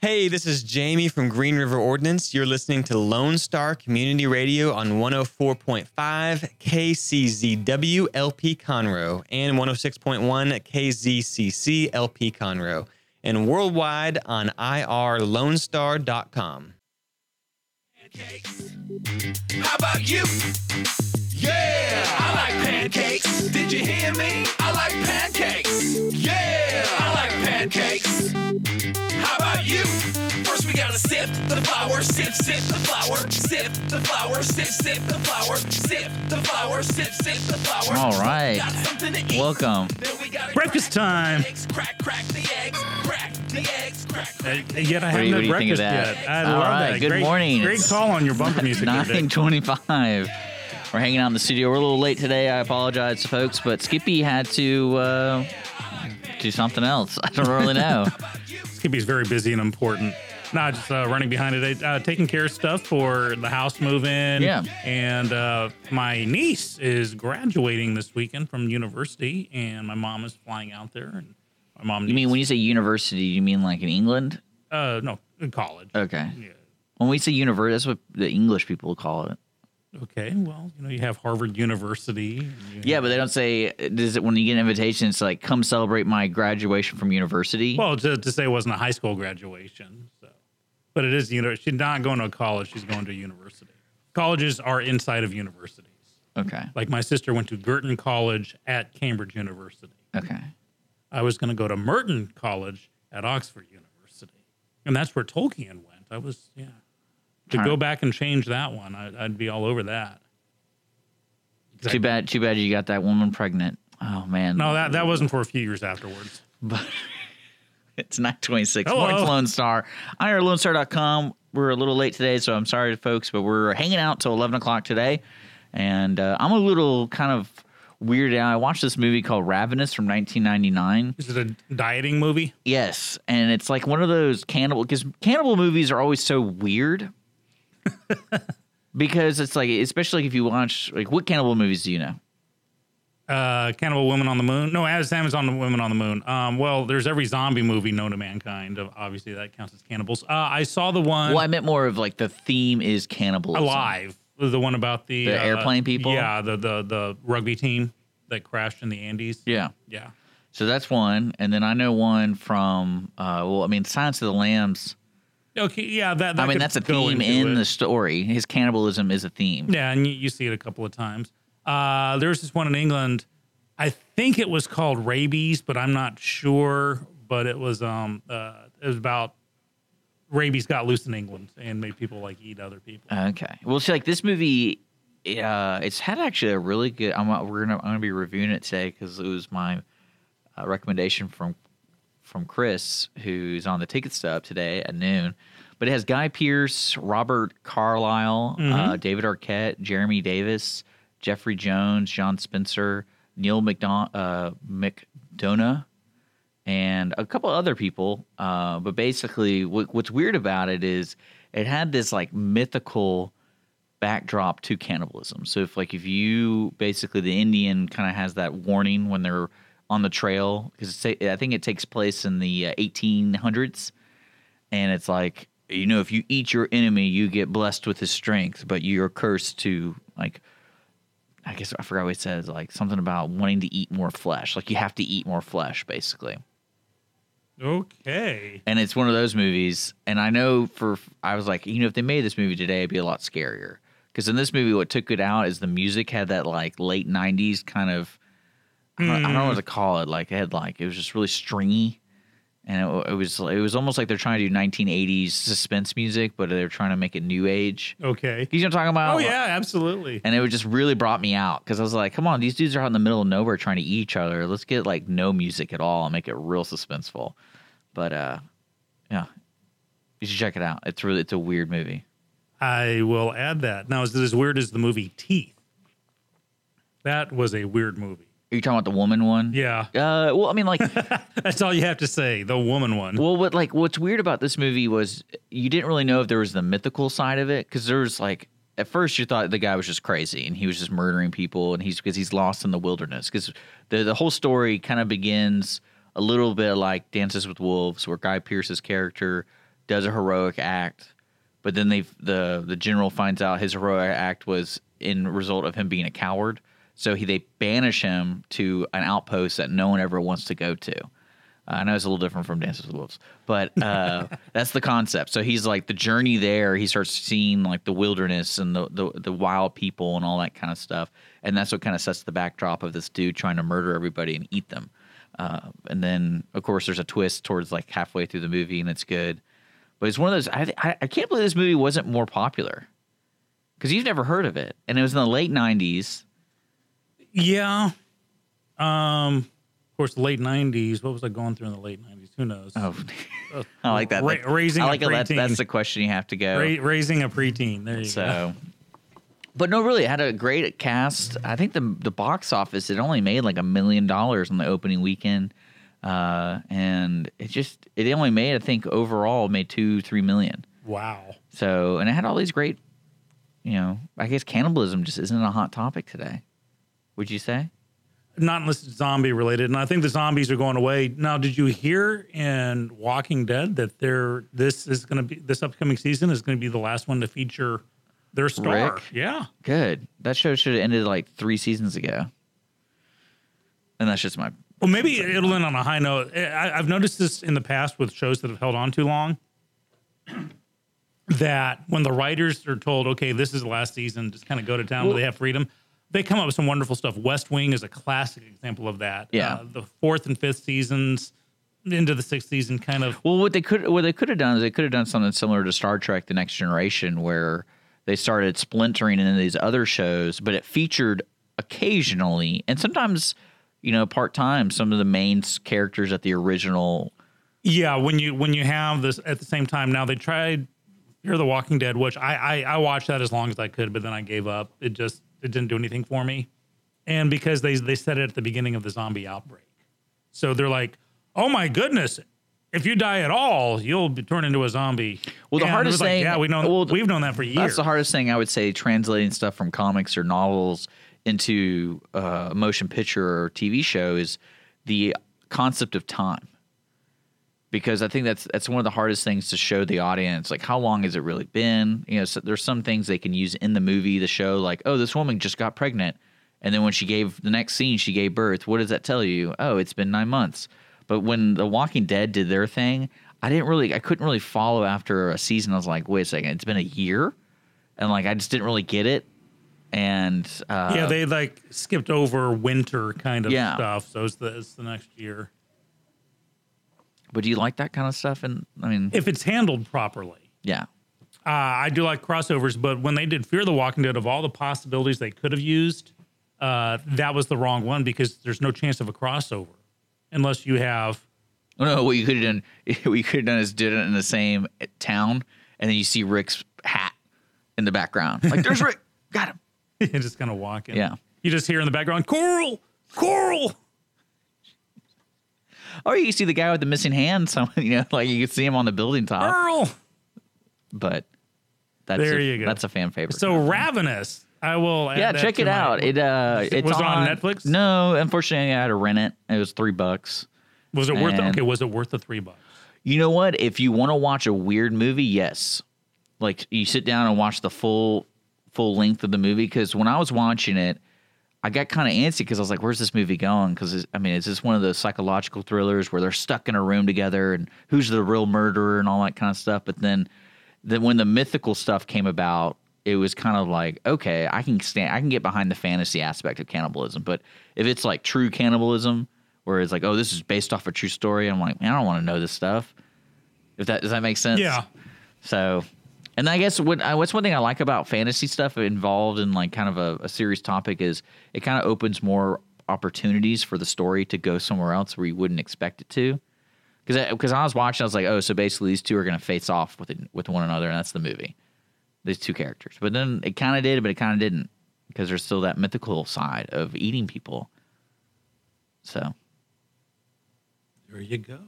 Hey, this is Jamie from Green River Ordnance. You're listening to Lone Star Community Radio on 104.5 KCZW LP Conroe and 106.1 KZCC LP Conroe and worldwide on irlonestar.com. How about you? Yeah, I like pancakes. Did you hear me? I like pancakes. Yeah, I like pancakes. How about you? First we gotta sift the flour, sift, sift the flour, sift the flour, sift, sift the flour, sift the flour, sift, sift the flour. All right. Got something to eat. Welcome. We Breakfast time. eggs, Crack, crack the eggs, crack the eggs, crack, Uh, crack the yet I haven't had what do you think of breakfast yet. I All love right, that. good great, morning. Great It's call on your bumper music. there, Dick. 925. We're hanging out in the studio. We're a little late today. I apologize, folks, but Skippy had to uh, do something else. I don't really know. Skippy's very busy and important. Not just uh, running behind it, uh, taking care of stuff for the house move-in. Yeah. And uh, my niece is graduating this weekend from university, and my mom is flying out there. And my mom. You mean when you say university, you mean like in England? Uh, no, in college. Okay. Yeah. When we say university, that's what the English people call it. Okay. Well, you know, you have Harvard University. Yeah, but they don't say, does it when you get an invitation, it's like, come celebrate my graduation from university? Well, to, to say it wasn't a high school graduation, so. But it is, you know, she's not going to a college. She's going to a university. Colleges are inside of universities. okay. Like my sister went to Girton College at Cambridge University. Okay. I was going to go to Merton College at Oxford University, and that's where Tolkien went. I was, yeah. To Huh. go back and change that one, I, I'd be all over that. Too bad, too bad you got that woman pregnant. Oh, man. No, that that wasn't for a few years afterwards. But it's 926. Hello. Morning Lone Star. irlonestar.com. We're a little late today, so I'm sorry, folks, but we're hanging out till 11 o'clock today. And uh, I'm a little kind of weird out. I watched this movie called Ravenous from 1999. Is it a dieting movie? Yes. And it's like one of those cannibal, because cannibal movies are always so weird. because it's like, especially if you watch, like, what cannibal movies do you know? uh, Cannibal Women on the Moon. No, as Sam is on the Women on the Moon. Um, well, there's every zombie movie known to mankind. Obviously, that counts as cannibals. Uh, I saw the one Well, I meant more of like the theme is cannibalism. Alive, the one about the, The uh, airplane people? Yeah, the, the the rugby team that crashed in the Andes. Yeah. yeah. So that's one, and then I know one from. Uh, well, I mean, Silence of the Lambs. Okay, yeah. That, that I mean, that's a theme in it. the story. His cannibalism is a theme. Yeah, and you, you see it a couple of times. Uh, there's this one in England. I think it was called rabies, but I'm not sure. But it was um uh, it was about rabies got loose in England and made people like eat other people. Okay. Well, see, like this movie, uh, it's had actually a really good. I'm we're gonna I'm gonna be reviewing it today because it was my uh, recommendation from from Chris, who's on the ticket stub today at noon. But it has Guy Pearce, Robert Carlyle, uh, David Arquette, Jeremy Davies, Jeffrey Jones, John Spencer, Neal McDon- uh, McDonough, and a couple other people. Uh, but basically, what, what's weird about it is it had this like mythical backdrop to cannibalism. So if like if you basically the Indian kind of has that warning when they're on the trail because I think it takes place in the uh, 1800s, and it's like you know if you eat your enemy, you get blessed with his strength, but you're cursed to like. I guess I forgot what it says, like something about wanting to eat more flesh. Like you have to eat more flesh, basically Okay. and it's one of those movies. And I know for I was like, you know, if they made this movie today, it'd be a lot scarier. Because in this movie, what took it out is the music had that like late '90s kind of. I don't, I don't know what to call it. Like it had like it was just really stringy, and it, it was it was almost like they're trying to do 1980s suspense music, but they're trying to make it new age. Okay. You know what I'm talking about? Oh yeah, absolutely. And it just really brought me out because I was like, come on, these dudes are out in the middle of nowhere trying to eat each other. Let's get like no music at all and make it real suspenseful. But uh yeah. You should check it out. It's really it's a weird movie. I will add that. Now, is it as weird as the movie Teeth? That was a weird movie. Are you talking about the woman one? Yeah, Uh well, I mean like that's all you have to say. The woman one. well what like what's weird about this movie was you didn't really know if there was the mythical side of it cuz there was like at first you thought the guy was just crazy and he was just murdering people and he's because he's lost in the wilderness because the the whole story kind of begins a little bit like Dances with Wolves where Guy Pearce's character does a heroic act, but then they the the general finds out his heroic act was in result of him being a coward. So he they banish him to an outpost that no one ever wants to go to. Uh, I know it's a little different from Dances with Wolves, but uh, that's the concept. So he's like the journey there. He starts seeing like the wilderness and the, the the wild people and all that kind of stuff, and that's what kind of sets the backdrop of this dude trying to murder everybody and eat them. Uh, and then of course there's a twist towards like halfway through the movie, and it's good. But it's one of those. I I, I can't believe this movie wasn't more popular because you've never heard of it, and it was in the late '90s. Yeah. Um. Of course, late '90s. What was I going through in the late '90s? Who knows? Oh, I like that. Ra- raising I a like. That's, preteen. that's the question you have to go. Ra- raising a preteen. There you go. But no, really, it had a great cast. I think the the box office it only made like a million dollars on the opening weekend, uh, and it just it only made I think overall made two three million. Wow. So, and it had all these great, you know, I guess cannibalism just isn't a hot topic today. Would you say? Not unless it's zombie related, and I think the zombies are going away. Now, did you hear in Walking Dead that they're this is going to be this upcoming season is going to be the last one to feature their star? Rick? Yeah. Good. That show should have ended like three seasons ago. And that's just my Well, maybe it'll end on a high note. I, I've noticed this in the past with shows that have held on too long. That when the writers are told, okay, this is the last season, just kind of go to town where they have freedom, they come up with some wonderful stuff. West Wing is a classic example of that. Yeah. Uh, the fourth and fifth seasons into the sixth season, kind of. Well, what they could what they could have done is they could have done something similar to Star Trek: The Next Generation, where they started splintering into these other shows, but it featured occasionally and sometimes, you know, part time some of the main characters at the original. Yeah, when you when you have this at the same time. Now they tried Fear the Walking Dead, which I, I I watched that as long as I could, but then I gave up. It just it didn't do anything for me, and because they they said it at the beginning of the zombie outbreak, so they're like, oh my goodness. If you die at all, you'll be turned into a zombie. Well, the And hardest was like, thing- yeah, we know, well, we've known that for years. That's the hardest thing I would say. Translating stuff from comics or novels into uh, a motion picture or TV show is the concept of time. Because I think that's that's one of the hardest things to show the audience. Like, how long has it really been? You know, so there's some things they can use in the movie, the show, like, oh, this woman just got pregnant, and then when she gave the next scene, she gave birth. What does that tell you? Oh, it's been nine months. But when The Walking Dead did their thing, I didn't really, I couldn't really follow after a season. I was like, wait a second, it's been a year, and like I just didn't really get it. And uh, yeah, they like skipped over winter kind of Yeah. stuff. So it's the, it's the next year. But do you like that kind of stuff? And I mean, If it's handled properly. yeah, Uh, I do like crossovers, but when they did Fear the Walking Dead, of all the possibilities they could have used, uh, that was the wrong one because there's no chance of a crossover unless you have. Oh, no, what you could have done, what you could have done is did it in the same town, and then you see Rick's hat in the background. Like, there's Rick, got him. you just kind of walk in. Yeah. You just hear in the background, Coral, Coral. Or you see the guy with the missing hand. Someone, you know, like you can see him on the building top. Earl. But that's There a, you go. That's a fan favorite. So Ravenous. I will. Yeah, check it out. It uh, it- it's was it on Netflix? No, unfortunately, I had to rent it. It was three bucks. was it worth? it? Okay, was it worth the three bucks? You know what? If you want to watch a weird movie, yes. Like you sit down and watch the full full length of the movie. Because when I was watching it, I got kind of antsy because I was like, "Where's this movie going?" Because I mean, is this one of those psychological thrillers where they're stuck in a room together and who's the real murderer and all that kind of stuff? But then, then when the mythical stuff came about, it was kind of like, okay, I can stand, I can get behind the fantasy aspect of cannibalism. But if it's like true cannibalism, where it's like, oh, this is based off a true story, I'm like, man, I don't want to know this stuff. If that does that make sense? Yeah. So, and I guess what uh, what's one thing I like about fantasy stuff involved in like kind of a, a serious topic is it kind of opens more opportunities for the story to go somewhere else where you wouldn't expect it to. Because because I, was watching, I was like, oh, so basically these two are going to face off with it, with one another, and that's the movie. These two characters, but then it kind of did, but it kind of didn't because there's still that mythical side of eating people. So There you go.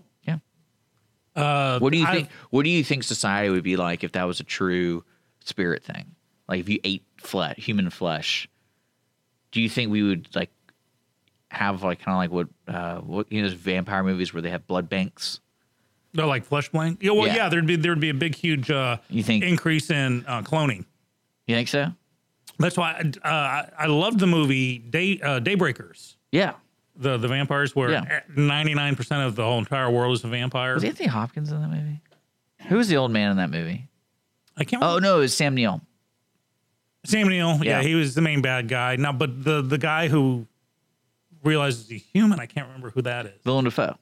Uh, What do you I've- think? What do you think society would be like if that was a true spirit thing? Like if you ate flesh, human flesh, do you think we would like have like kind of like what uh what you know those vampire movies where they have blood banks? They're like flesh blank. Yeah, well, Yeah. yeah. there'd be there'd be a big, huge uh, You think- increase in uh, cloning. You think so? That's why uh, I, I loved the movie Day uh, Daybreakers. Yeah. The the vampires where Yeah. ninety nine percent of the whole entire world is a vampire. Was Anthony Hopkins in that movie? Who was the old man in that movie? I can't. Oh no, it was Sam Neill. Sam Neill. Yeah. Yeah. he was the main bad guy. Now, but the the guy who realizes he's human, I can't remember who that is. Willem Dafoe.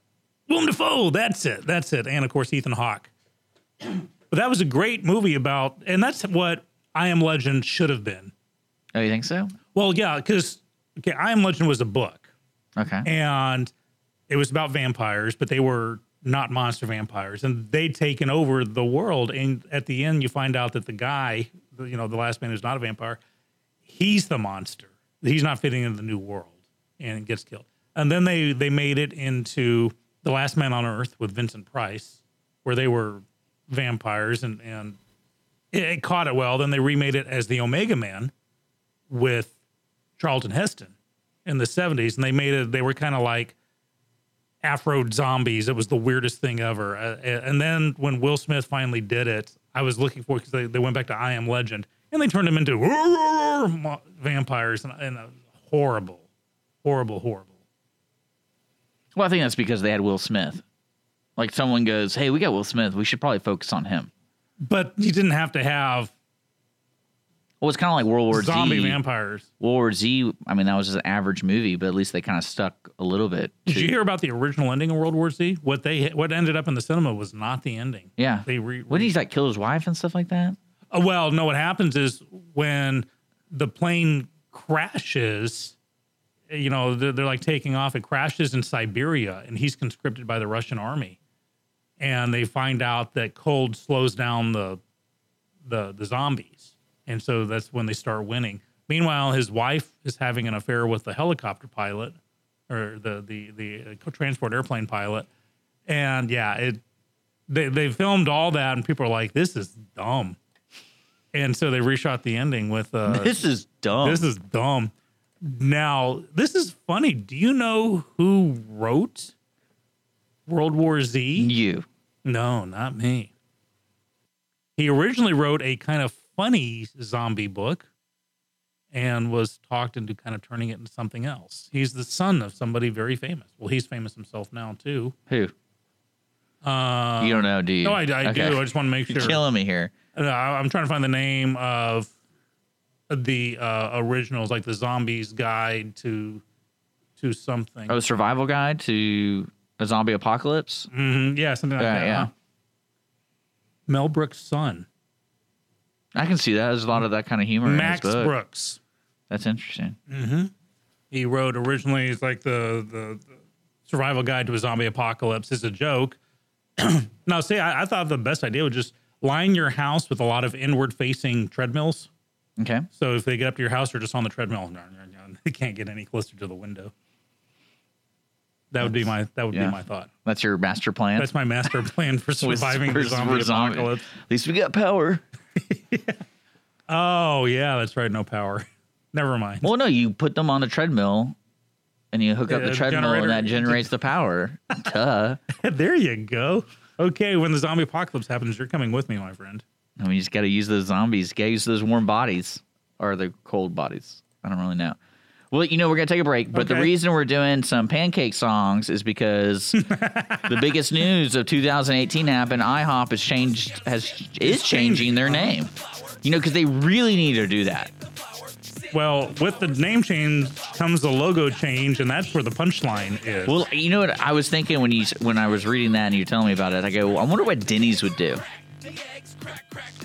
Willem Dafoe. That's it. That's it. And of course, Ethan Hawke. But that was a great movie about, and that's what I Am Legend should have been. Oh, you think so? Well, yeah, because okay, I Am Legend was a book, Okay. and it was about vampires, but they were not monster vampires, and they'd taken over the world. And at the end, you find out that the guy, you know, the last man who's not a vampire, he's the monster. He's not fitting into the new world, and gets killed. And then they they made it into the Last Man on Earth with Vincent Price, where they were vampires, and and it, it caught it well. Then they remade it as the Omega Man with Charlton Heston in the 70s and they made it they were kind of like afro zombies it was the weirdest thing ever uh, and then when will smith finally did it i was looking for because they, they went back to i am legend and they turned him into vampires and, and horrible horrible horrible Well, I think that's because they had Will Smith. Like someone goes, "Hey, we got Will Smith. We should probably focus on him." But you didn't have to have Well, it's kind of like World War Z. zombie Z. vampires. World War Z. I mean, that was just an average movie, but at least they kind of stuck a little bit. Did to- you hear about the original ending of World War Z? What they what ended up in the cinema was not the ending. Yeah. They re, What did he like kill his wife and stuff like that? Uh, well, no. What happens is when the plane crashes, you know, they're, they're like taking off. It crashes in Siberia, and he's conscripted by the Russian army. And they find out that cold slows down the the the zombies, and so that's when they start winning. Meanwhile, his wife is having an affair with the helicopter pilot, or the the the uh, transport airplane pilot, and yeah, it they they filmed all that, and people are like, "This is dumb." And so they reshot the ending with uh, this is dumb. this is dumb. Now, this is funny. Do you know who wrote World War Z? you. No, not me. He originally wrote a kind of funny zombie book and was talked into kind of turning it into something else. He's the son of somebody very famous. Well, he's famous himself now, too. Who? Uh, you don't know, do you? no, I, I Okay. do. I just want to make sure. You're killing me here. Uh, I- I'm trying to find the name of the uh, originals, like the Zombies Guide to to something. Oh, survival guide to a zombie apocalypse. Mhm, yeah, something like Yeah, that. yeah. huh? Mel Brooks' son, I can see that. There's a lot of that kind of humor Max in his book. Brooks. That's interesting. Mm-hmm. He wrote originally it's like the, the the survival guide to a zombie apocalypse is a joke. now, see, I, I thought the best idea would just line your house with a lot of inward facing treadmills. Okay. So if they get up to your house, they're just on the treadmill. They can't get any closer to the window. That would be my that would Yeah. be my thought. That's your master plan. That's my master plan for surviving for- the zombie zombie- apocalypse. At least we got power. Oh yeah, that's right. No power. Never mind. Well, no, you put them on a treadmill and you hook up the treadmill generator. and that generates the power. Duh. there you go. Okay, when the zombie apocalypse happens, you're coming with me, my friend. I mean, you just got to use those zombies. Got to use those warm bodies or the cold bodies. I don't really know. Well, you know, we're gonna take a break, but the reason we're doing some pancake songs is because the biggest news of 2018 happened. IHOP has changed, has is changing their name. You know, because they really need to do that. Well, with the name change comes the logo change, and that's where the punchline is. Well, you know what I was thinking when you when I was reading that and you were telling me about it. I go, well, I wonder what Denny's would do.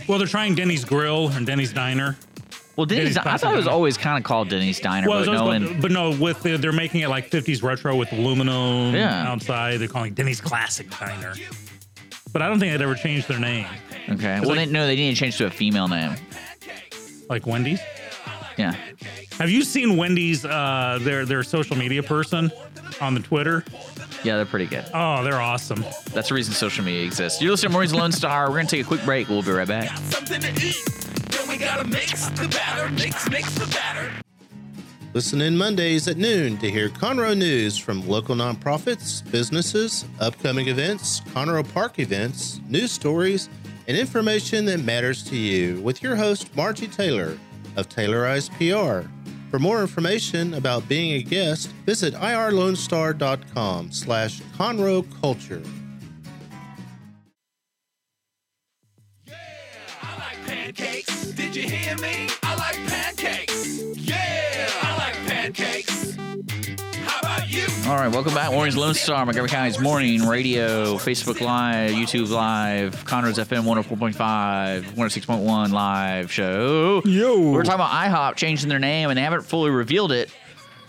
well, they're trying Denny's Grill and Denny's Diner. Well, Denny's. Denny's I thought it was always kind of called Denny's Diner, Well, but no one. but no, with the, they're making it like 50s retro with aluminum Yeah. outside. They're calling it Denny's Classic Diner. But I don't think they'd ever changed their name, Okay. Well, they, no, they need to change to a female name. like Wendy's. Yeah. Have you seen Wendy's? Uh, their their social media person on the Twitter. Yeah, they're pretty good. Oh, they're awesome. That's the reason social media exists. You're listening to Morning Lone Star. We're going to take a quick break. We'll be right back. Something to eat. Then we gotta mix the batter, mix, mix the batter. Listen in Mondays at noon to hear Conroe news from local nonprofits, businesses, upcoming events, Conroe Park events, news stories, and information that matters to you with your host, Margie Taylor of Taylorized PR. For more information about being a guest, visit irlonestar.com slash Conroe Culture. I like pancakes. Did you hear me? I like pancakes. Yeah, I like pancakes. How about you? All right, welcome back. Morning Lone Star, Montgomery County's morning radio, Facebook Live, YouTube Live, Conroe's FM 104.5, 106.1 live show. Yo. We're talking about IHOP changing their name, and they haven't fully revealed it,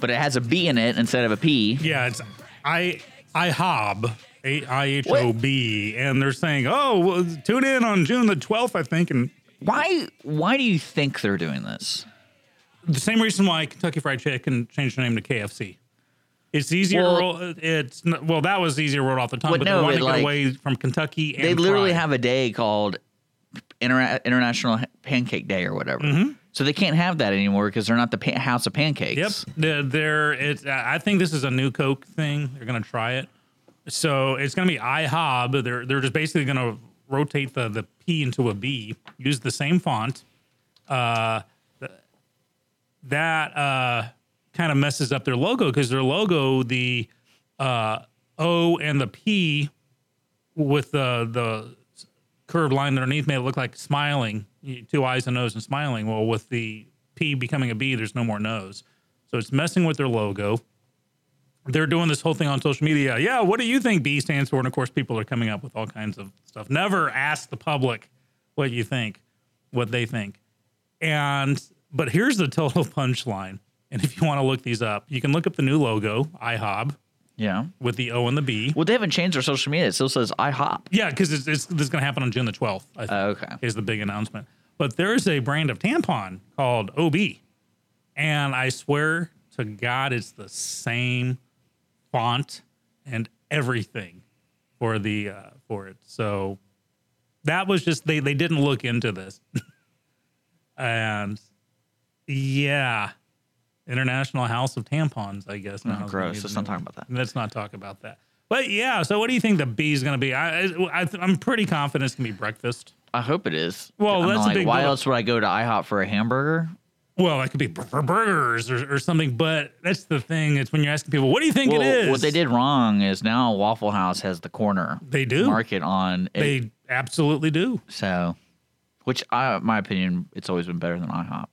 but it has a B in it instead of a P. Yeah, it's I IHOB, A I H O B, and they're saying, "Oh, well, tune in on June the 12th, I think." And Why? Why do you think they're doing this? the same reason why Kentucky Fried Chicken changed their name to KFC. It's easier. Well- to roll, it's well, that was easier to rolled off the tongue, But but, no, they wanted but to like- get away from Kentucky. And they literally fried. have a day called Inter- International Pancake Day or whatever. So they can't have that anymore because they're not the pa- House of Pancakes. Yep, they're, they're it's. I think this is a new Coke thing. They're gonna try it. So it's gonna be IHOB. They're they're just basically gonna rotate the the P into a B. Use the same font. Uh, that uh kind of messes up their logo because their logo, the uh O and the P with the the curved line underneath made it look like smiling, two eyes, and nose, and smiling. Well, with the P becoming a B, there's no more nose. So it's messing with their logo. They're doing this whole thing on social media. Yeah, what do you think B stands for? And of course, people are coming up with all kinds of stuff. Never ask the public what you think, what they think. And but here's the total punchline. And if you want to look these up, you can look up the new logo, IHOB, Yeah. with the O and the B. Well, they haven't changed their social media. It still says IHOP. Yeah, because it's, it's this is going to happen on June the 12th. I think, Oh, okay. Is the big announcement. But there is a brand of tampon called OB. And I swear to God, it's the same font and everything for the uh, for it. So that was just they they didn't look into this. and yeah. International House of Tampons, I guess. Mm, is Oh, gross. Let's not talk about that. Let's not talk about that. But yeah, so what do you think the B is going to be? I, I, I'm pretty confident it's going to be breakfast. I hope it is. Well, I'm that's a big why else would I go to IHOP for a hamburger? Well, that could be for burgers or, or something. But that's the thing. It's when you're asking people, what do you think Well, it is? what they did wrong is now Waffle House has the corner They do. market on it. They absolutely do. so, which I, my opinion, it's always been better than IHOP.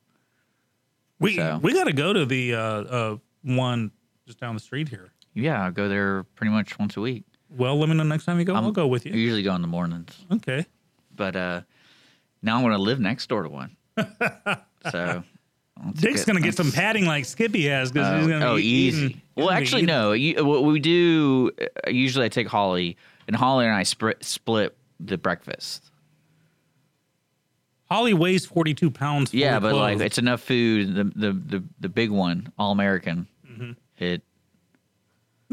We So. we got to go to the uh, uh, one just down the street here. Yeah, I go there pretty much once a week. Well, let me know next time you go. I'll go with I you. usually go in the mornings, Okay. but uh, now I'm going to live next door to one. so Dick's going to get some padding like Skippy has because he's going to oh, be easy. eating- well, gonna actually, no. You, what we do uh, usually, I take Holly, and Holly and I split split the breakfast. Holly weighs 42 pounds. Yeah, but like it's enough food. The the the, the big one, all American. Mm-hmm. It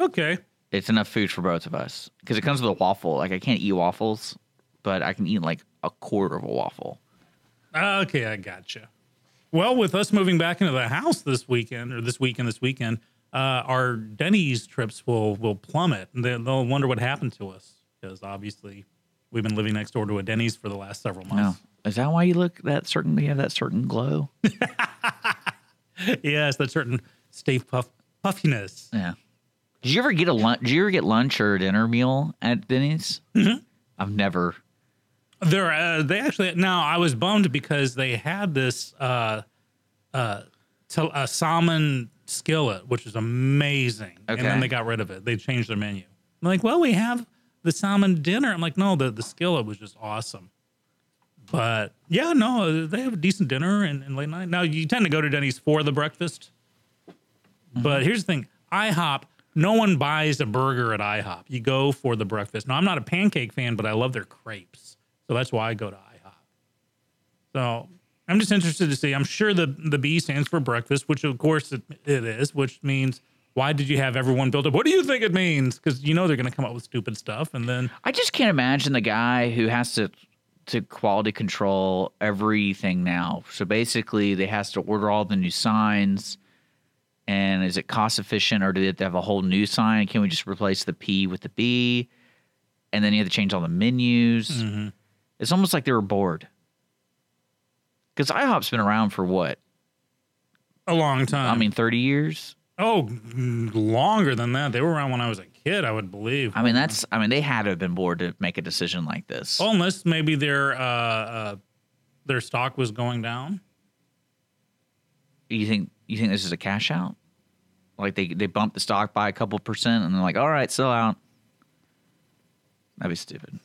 okay. it's enough food for both of us because it comes with a waffle. Like I can't eat waffles, but I can eat like a quarter of a waffle. Okay, I gotcha. Well, with us moving back into the house this weekend or this weekend, this weekend, uh, our Denny's trips will will plummet, and they- they'll wonder what happened to us because obviously we've been living next door to a Denny's for the last several months. Is that why you look that certain? You have that certain glow. yes, that certain Stay Puft puffiness. yeah. Did you ever get a lunch? Did you ever get lunch or dinner meal at Denny's? Mm-hmm. I've never. They're uh, they actually now I was bummed because they had this uh, uh, a salmon skillet, which is amazing, and then they got rid of it. They changed their menu. I'm like, well, we have the salmon dinner. I'm like, no, the the skillet was just awesome. But yeah, no, they have a decent dinner and, and late night. Now you tend to go to Denny's for the breakfast, mm-hmm. but here's the thing: IHOP. No one buys a burger at IHOP. You go for the breakfast. Now I'm not a pancake fan, but I love their crepes, so that's why I go to IHOP. So I'm just interested to see. I'm sure the the B stands for breakfast, which of course it, it is, which means why did you have everyone build up? What do you think it means? Because you know they're going to come up with stupid stuff, and then I just can't imagine the guy who has to to quality control everything now. So basically, they has to order all the new signs, And is it cost efficient, or do they have to have a whole new sign? Can we just replace the P with the B? And then you have to change all the menus. Mm-hmm. It's almost like they were bored. Because IHOP's been around for what? A long time. I mean, 30 years? oh, mm, longer than that. They were around when I was a kid, I would believe. I mean, that's, I mean, they had to have been bored to make a decision like this. Oh, unless maybe their uh, uh, their stock was going down. You think, you think this is a cash out? Like they, they bumped the stock by a couple percent and they're like, all right, sell out. That'd be stupid.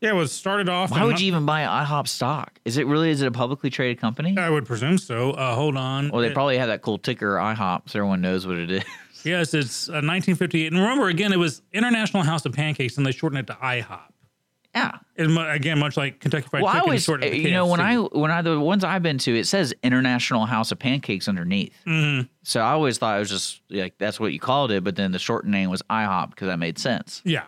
Yeah, it was started off. Why would not- you even buy IHOP stock? Is it really, is it a publicly traded company? I would presume so. Uh, hold on. Well, they It- probably have that cool ticker IHOP so everyone knows what it is. yes, it's uh, 1958. And remember, again, it was International House of Pancakes, and they shortened it to IHOP. yeah. And mu- again, much like Kentucky Fried Well, I Chicken, always, shortened to you know, when I KFC. when I the ones I've been to, it says International House of Pancakes underneath. Mhm. So I always thought it was just like that's what you called it, but then the short name was IHOP because that made sense. yeah,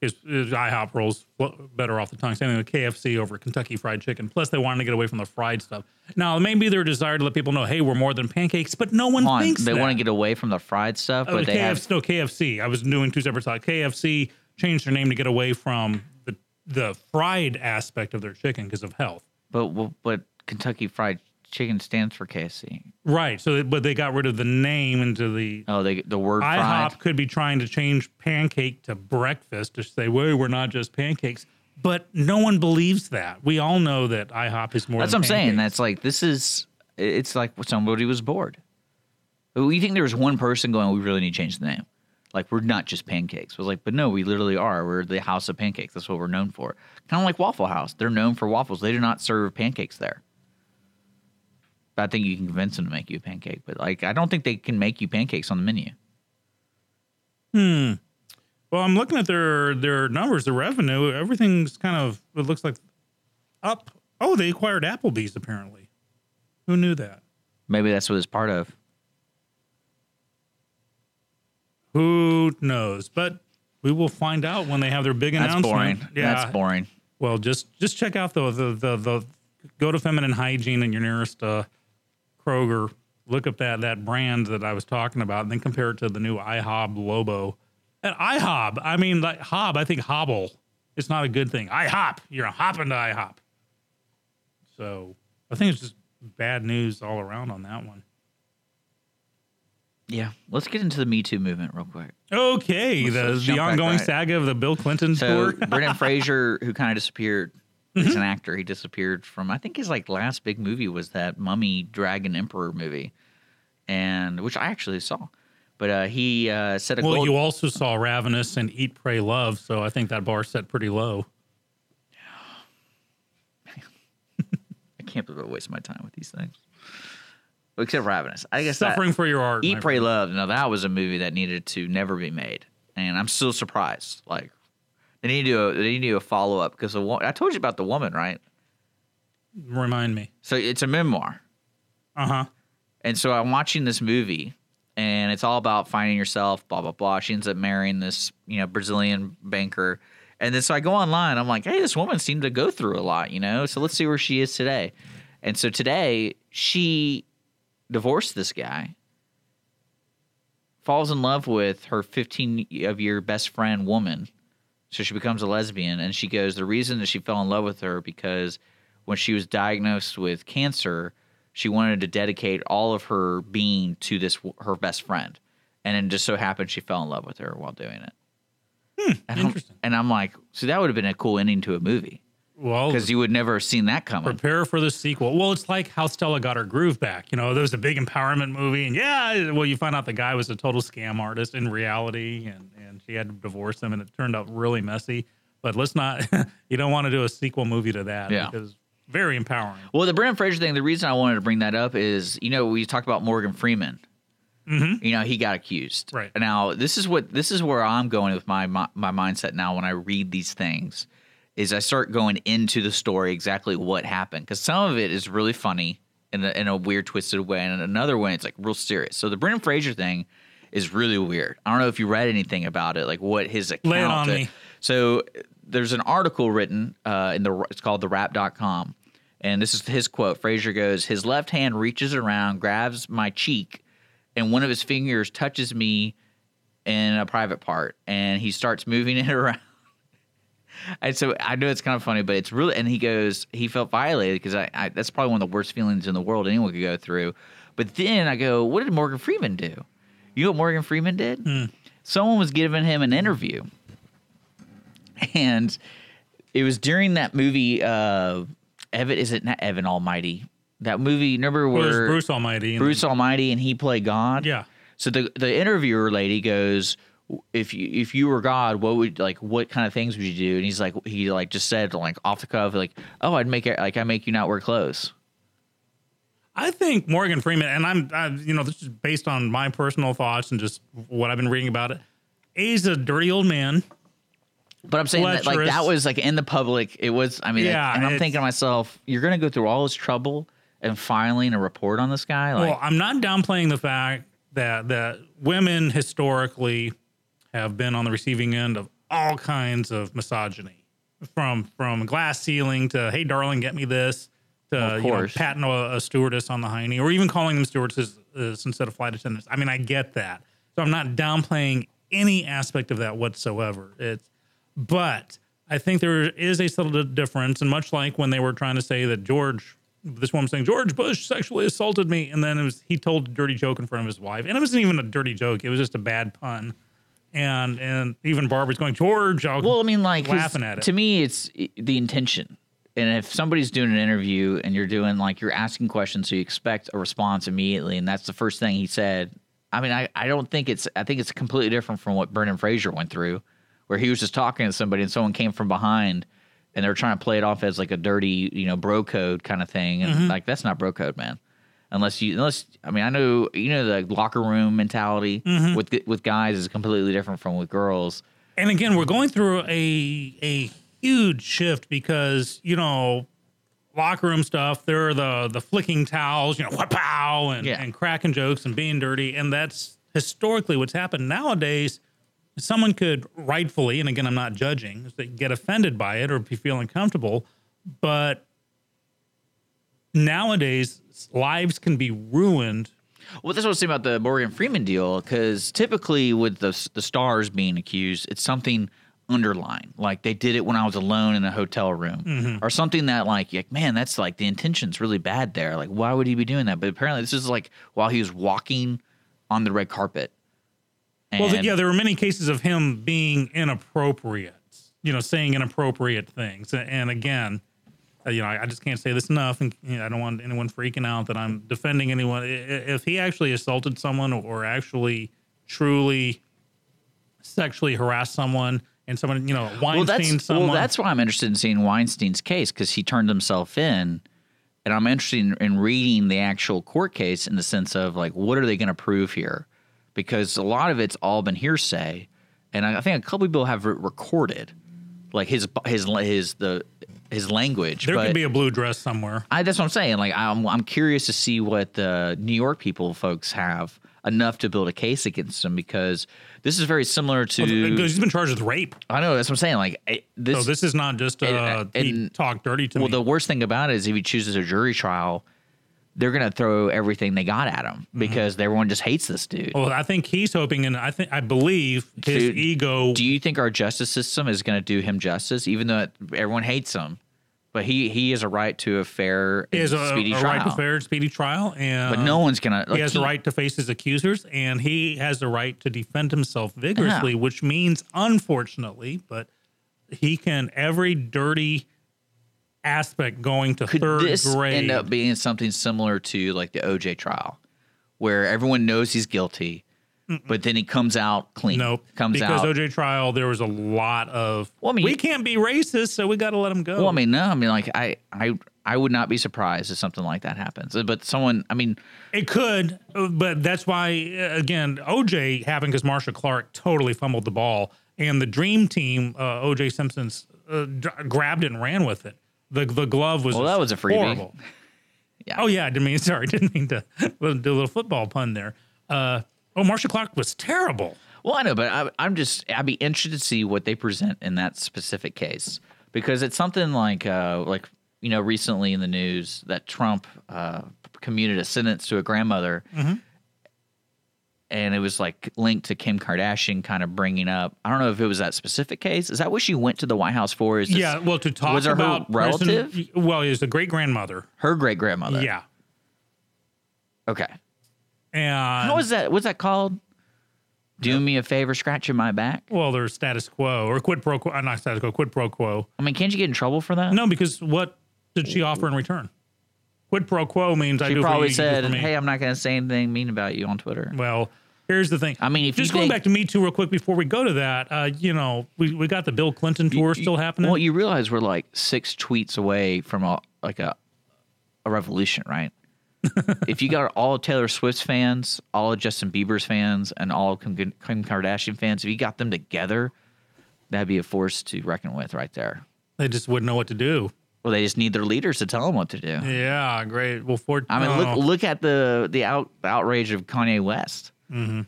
his, his IHOP rolls better off the tongue. Same thing with KFC over Kentucky Fried Chicken. Plus, they wanted to get away from the fried stuff. Now, maybe their desire to let people know, hey, we're more than pancakes, but no one on, thinks they that. want to get away from the fried stuff, Oh, but they KFC, have no KFC. I was doing two separate thoughts. KFC changed their name to get away from the the fried aspect of their chicken because of health. but but Kentucky Fried Chicken stands for KFC. Right. So, but they got rid of the name into the Oh, they the word IHOP fried. could be trying to change pancake to breakfast to say, well, we're not just pancakes. But no one believes that. We all know that IHOP is more That's what I'm saying. That's like this is. It's like somebody was bored. We think there was one person going, "We really need to change the name." Like we're not just pancakes. I was like, but no, we literally are. We're the house of pancakes. That's what we're known for. Kind of like Waffle House. They're known for waffles. They do not serve pancakes there. But I think you can convince them to make you a pancake. But like, I don't think they can make you pancakes on the menu. Hmm. Well, I'm looking at their their numbers, the revenue. Everything's kind of it looks like up. Oh, they acquired Applebee's apparently. Who knew that? Maybe that's what it's part of. Who knows? But we will find out when they have their big That's announcement. Yeah. That's boring. Well, just just check out the the the, the go to feminine hygiene in your nearest uh, Kroger. Look up that that brand that I was talking about, and then compare it to the new IHOB Lobo. And IHOB, I mean, like hob. I think hobble. It's not a good thing. IHOP, you're hopping to IHOP. So I think it's just bad news all around on that one. Yeah. Let's get into the Me Too movement real quick. Okay, Let's- the let's the ongoing right. saga of the Bill Clinton So tour. Brendan Fraser, who kind of disappeared, he's an actor. He disappeared from. I think his like last big movie was that Mummy Dragon Emperor movie, and which I actually saw. But uh, he uh, set a Well, goal. you also saw Ravenous and Eat, Pray, Love, so I think that bar set pretty low. I can't believe I waste my time with these things. Except Ravenous. I guess that- Suffering for your art. Eat, Pray, friend. Love. Now that was a movie that needed to never be made, and I'm still surprised. Like they need to do a, they need to do a follow up because I told you about the woman, right? Remind me. So it's a memoir. Uh huh. And so I'm watching this movie, and it's all about finding yourself, blah blah blah. She ends up marrying this, you know, Brazilian banker, and then so I go online. I'm like, hey, this woman seemed to go through a lot, you know. So let's see where she is today. And so today she divorced this guy, falls in love with her 15 of year best friend woman. So she becomes a lesbian, and she goes. The reason that she fell in love with her because when she was diagnosed with cancer, she wanted to dedicate all of her being to this her best friend, and it just so happened she fell in love with her while doing it. Hmm, and I'm- and I'm like, so that would have been a cool ending to a movie Well, because you would never have seen that coming. prepare for the sequel. Well, it's like how Stella got her groove back. You know, there was a big empowerment movie, and yeah, well, you find out the guy was a total scam artist in reality, and and she had to divorce him, and it turned out really messy. But let's not. you don't want to do a sequel movie to that Yeah. because very empowering. Well, the Brendan Fraser thing, the reason I wanted to bring that up is, you know, we talked about Morgan Freeman. Mm-hmm. You know, he got accused. Right. Now, this is what this is where I'm going with my my, my mindset now when I read these things is I start going into the story exactly what happened because some of it is really funny in a, in a weird twisted way and another way it's like real serious. So the Brendan Fraser thing is really weird. I don't know if you read anything about it, like what his account. Lay it on me. So there's an article written uh, in the it's called TheWrap.com and this is his quote. Fraser goes, "His left hand reaches around, grabs my cheek and one of his fingers touches me in a private part, and he starts moving it around. And so I know it's kind of funny, but it's really. And he goes, he felt violated because I, I that's probably one of the worst feelings in the world anyone could go through. But then I go, what did Morgan Freeman do? You know what Morgan Freeman did? Someone was giving him an interview, and it was during that movie. Uh, Evan is it not Evan Almighty? That movie, remember was where Bruce Almighty. and Bruce then- Almighty and he played God? Yeah. So the the interviewer lady goes, if you if you were God, what would like what kind of things would you do? And he's like he like just said like off the cuff like, oh, I'd make it like I make you not wear clothes. I think Morgan Freeman, and I'm, I, you know, this is based on my personal thoughts and just what I've been reading about it. He's a dirty old man. But I'm saying that like that was like in the public. It was. I mean, Yeah, and I'm thinking to myself, you're gonna go through all this trouble and filing a report on this guy. Like, well, I'm not downplaying the fact that that women historically have been on the receiving end of all kinds of misogyny, from from glass ceiling to "Hey, darling, get me this," to you know, patting a, a stewardess on the hiney, or even calling them stewardesses uh, instead of flight attendants. I mean, I get that, so I'm not downplaying any aspect of that whatsoever. It's but I think there is a subtle difference, and much like when they were trying to say that George, this woman saying George Bush sexually assaulted me, and then it was he told a dirty joke in front of his wife, and it wasn't even a dirty joke; it was just a bad pun. And and even Barbara's going George. I'll, Well, I mean, like laughing at it. To me, it's the intention. And if somebody's doing an interview and you're doing like you're asking questions, so you expect a response immediately, and that's the first thing he said. I mean, I, I don't think it's I think it's completely different from what Brendan Fraser went through, where he was just talking to somebody and someone came from behind and they were trying to play it off as like a dirty, you know, bro code kind of thing. And Mm-hmm. like that's not bro code, man. Unless you unless I mean I know you know the locker room mentality Mm-hmm. with with guys is completely different from with girls. and again, we're going through a a huge shift because you know locker room stuff. There are the the flicking towels, you know, pow, and Yeah. and cracking jokes and being dirty, and that's historically what's happened. Nowadays, someone could rightfully, and again, I'm not judging, get offended by it or be feel uncomfortable, but nowadays lives can be ruined. Well, that's what I was saying about the Morgan Freeman deal, because typically with the the stars being accused, it's something underlying, like they did it when I was alone in a hotel room, mm-hmm. or something that like, like man, that's like the intention's really bad there. Like, why would he be doing that? But apparently, this is like while he was walking on the red carpet. And Well, yeah, there were many cases of him being inappropriate, you know, saying inappropriate things. And again, Uh, you know, I, just can't say this enough, and you know, I don't want anyone freaking out that I'm defending anyone. If he actually assaulted someone or actually truly sexually harassed someone, and someone, you know, well, Weinstein that's someone, well, that's why I'm interested in seeing Weinstein's case because he turned himself in, and I'm interested in, in reading the actual court case in the sense of like, what are they going to prove here? Because a lot of it's all been hearsay, and I I think a couple people have re- recorded, like his his his the his language. there could be a blue dress somewhere. I, that's what I'm saying. Like I'm I'm curious to see what the New York people folks have enough to build a case against him because this is very similar to. Because he's been charged with rape. I know that's what I'm saying. Like this. So this is not just uh, And- he and- talked dirty to well, me. the worst thing about it is if he chooses a jury trial, they're gonna throw everything they got at him Mm-hmm. because everyone just hates this dude. well, I think he's hoping, and I think I believe his Dude, ego Do you think our justice system is gonna do him justice, even though everyone hates him? But he he has a right to a fair He has a, speedy a trial. right to fair, speedy trial, and but no one's gonna. he like, has a right to face his accusers, and he has the right to defend himself vigorously. Yeah. Which means, unfortunately, but he can every dirty aspect going to Could third this grade. end up being something similar to like the OJ trial, where everyone knows he's guilty, but then he comes out clean? Nope. comes because out. OJ trial, there was a lot of. Well, I mean- we can't be racist, so we got to let him go. Well, I mean, no, I mean, like I, I, I would not be surprised if something like that happens. But someone, I mean, It could, but that's why uh, again OJ happened because Marcia Clark totally fumbled the ball, and the dream team, uh, OJ Simpson's, uh, d- grabbed it and ran with it. The the glove was Well, that was a freebie. horrible. Yeah. Oh yeah, I didn't mean sorry, didn't mean to do a little football pun there. Uh, oh, Marcia Clark was terrible. well, I know, but I, I'm just, I'd be interested to see what they present in that specific case because it's something like, uh, like you know, recently in the news that Trump uh, commuted a sentence to a grandmother. And it was like linked to Kim Kardashian, kind of bringing up. I don't know if it was that specific case. Is that what she went to the White House for? Is this yeah, well, to talk was it her about relative? President- well, he was a great grandmother. her great grandmother? Yeah, Okay. and How was that? What's that called? Do me a favor, scratching my back. well, there's status quo or quid pro quo. uh, Not status quo, quid pro quo. I mean, can't you get in trouble for that? No, because what did she offer in return? Quid pro quo means I She do for you, probably do said. "Hey, I'm not going to say anything mean about you on Twitter." Well, here's the thing. I mean, if you just going think- back to Me Too real quick before we go to that, uh, you know, we, we got the Bill Clinton tour still happening. Well, you realize we're like six tweets away from a like a a revolution, right? if you got all Taylor Swift's fans, all of Justin Bieber's fans, and all of Kim, Kim Kardashian fans, if you got them together, that'd be a force to reckon with, right there. they just wouldn't know what to do. Well, they just need their leaders to tell them what to do. Yeah, great. Well, Ford. I mean, oh. look look at the the out, outrage of Kanye West. Mm-hmm.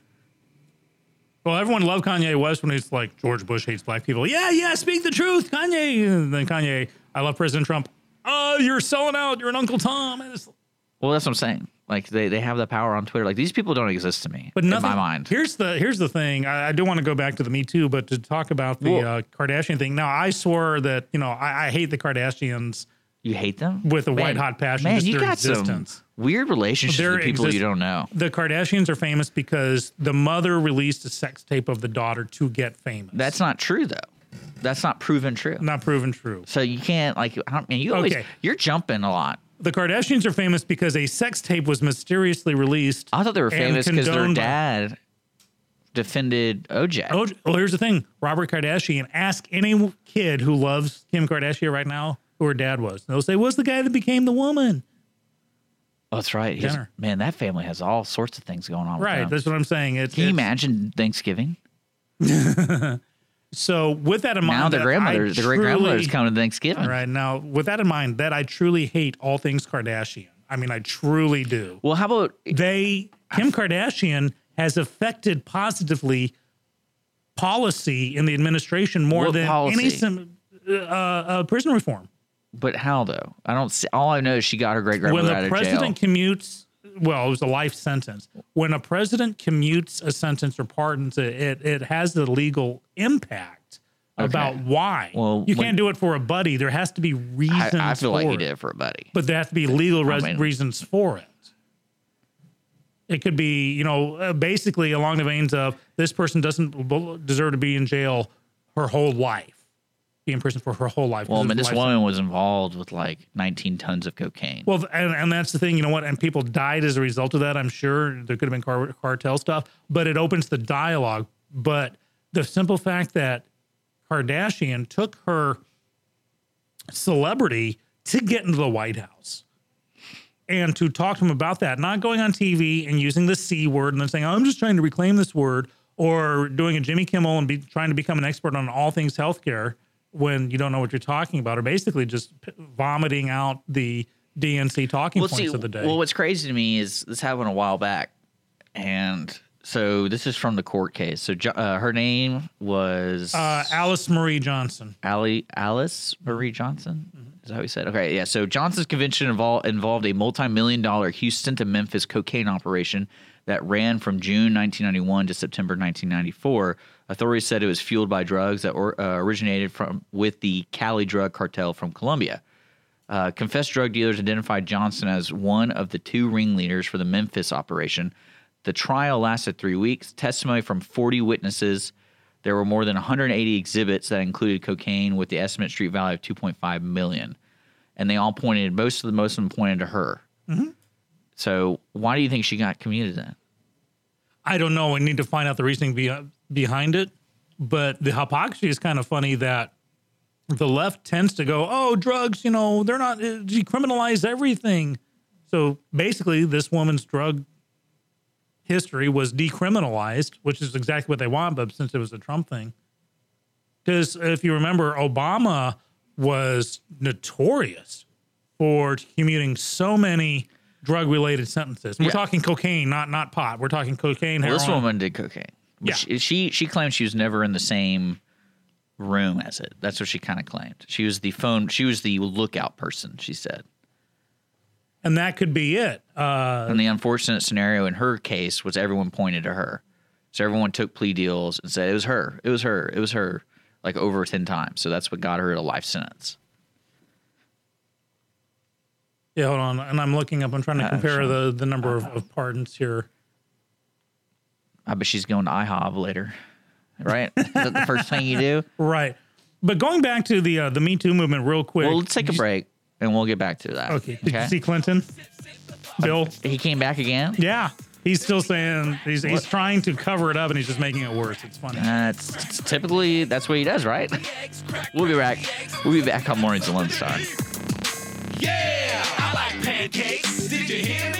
Well, everyone loved Kanye West when he's like George Bush hates black people. Yeah, yeah, speak the truth, Kanye. And then Kanye, I love President Trump. Oh, you're selling out. You're an Uncle Tom. Well, that's what I'm saying. Like they, they have the power on Twitter. Like these people don't exist to me. But nothing. in my mind. Here's the here's the thing. I, I do want to go back to the Me Too, but to talk about the uh, Kardashian thing. Now, I swore that you know I, I hate the Kardashians. You hate them With a white hot passion, Man, you got existence. some weird relationships Their with people exist- you don't know. The Kardashians are famous because the mother released a sex tape of the daughter to get famous. That's not true though. That's not proven true. not proven true. So you can't like. I don't, man, you always Okay. you're jumping a lot. The Kardashians are famous because a sex tape was mysteriously released. I thought they were famous because their dad defended OJ. Oh, well, here's the thing. Robert Kardashian. Ask any kid who loves Kim Kardashian right now who her dad was. They'll say, "Was the guy that became the woman?" Oh, that's right. His- man, that family has all sorts of things going on. with Right. That's what I'm saying. It's, Can you it's- imagine Thanksgiving? So with that in mind, Now the grandmother, I the great grandmother's truly- coming to Thanksgiving. All right. Now, with that in mind, that I truly hate all things Kardashian. I mean, I truly do. Well, how about They Kim Kardashian has affected positively policy in the administration more What than policy? any uh, uh, prison reform. but how though? I don't see. All I know is she got her great grandmother the out of jail. When the president commutes well it was a life sentence. When a president commutes a sentence or pardons it it, it has a legal impact about why. Well, you when- can't do it for a buddy. There has to be reasons I feel for like he it. did it. for a buddy. but there has to be legal res- mean- reasons for it. It could be you know uh, basically along the veins of this person doesn't deserve to be in jail her whole life be in prison for her whole life Well, mean, this woman was involved with like 19 tons of cocaine. Well, and, and that's the thing, you know what? And people died as a result of that. I'm sure there could have been car- cartel stuff, but it opens the dialogue. But the simple fact that Kardashian took her celebrity to get into the White House and to talk to him about that, not going on TV and using the C word and then saying, I'm just trying to reclaim this word, or doing a Jimmy Kimmel and be trying to become an expert on all things healthcare when you don't know what you're talking about, or basically just p- vomiting out the DNC talking well, points see, of the day. well, what's crazy to me is this happened a while back, and so this is from the court case. So uh, her name was uh, Alice Marie Johnson. Ali, Alice Marie Johnson. Is that how we said? Okay, yeah. So Johnson's convention involved involved a multi-million dollar Houston to Memphis cocaine operation that ran from June 1991 to September 1994. Authorities said it was fueled by drugs that or, uh, originated from with the Cali drug cartel from Colombia. Uh, confessed drug dealers identified Johnson as one of the two ringleaders for the Memphis operation. The trial lasted three weeks. Testimony from 40 witnesses. There were more than 180 exhibits that included cocaine with the estimate street value of 2.5 million, and they all pointed. Most of the most of them pointed to her. So why do you think she got commuted then? I don't know. I need to find out the reasoning be- behind it. But the hypocrisy is kind of funny that the left tends to go, oh, drugs, you know, they're not, uh, decriminalize everything. So basically, this woman's drug history was decriminalized, which is exactly what they want, but since it was a Trump thing. Because if you remember, Obama was notorious for commuting so many drug related sentences. We're Yeah. talking cocaine, not not pot. We're talking cocaine, Well, this woman did cocaine. Yeah. She, she she claimed she was never in the same room as it. That's what she kind of claimed. She was the phone. She was the lookout person. She said. and that could be it. Uh, And the unfortunate scenario in her case was everyone pointed to her. So everyone took plea deals and said it was her, it was her, it was her, like over 10 times. So that's what got her a life sentence. yeah, hold on, and I'm looking up. I'm trying to Uh, compare sure. the the number of, of pardons here. I bet she's going to IHOB later. Right? Is that the first thing you do? Right, but going back to the uh, the Me Too movement real quick. Well, let's take a break and we'll get back to that. Okay, did you see Clinton? Bill, He came back again? yeah, he's still saying he's he's trying to cover it up, and he's just making it worse. It's funny. That's it's typically that's what he does, right? We'll be back. We'll be back on Mornings of Lone Star. Yeah, I like pancakes. Did you hear me?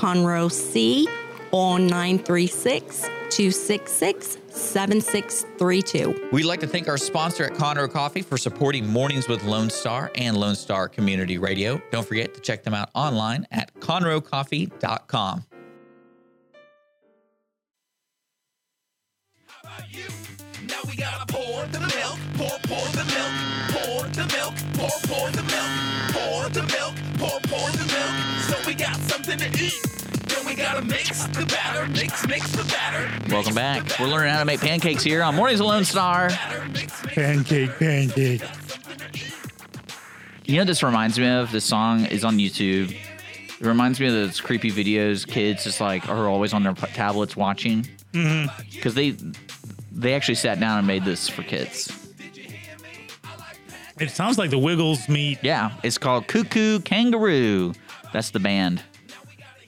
Conroe C on 936 266 7632. We'd like to thank our sponsor at Conroe Coffee for supporting Mornings with Lone Star and Lone Star Community Radio. Don't forget to check them out online at conroecoffee.com. you. Now we gotta pour the milk, pour, pour the milk, pour the milk, pour, pour the milk, pour the milk, pour, pour the milk. So we got something to eat. Then we gotta mix the batter, mix, mix the batter. Welcome back. We're learning how to make pancakes here on Mornings with Lone Star. Pancake, pancake. You know, this reminds me of this song is on YouTube. It reminds me of those creepy videos kids just like are always on their tablets watching mm-hmm. because they they actually sat down and made this for kids. It sounds like the Wiggles meet. Yeah, it's called Cuckoo Kangaroo. That's the band.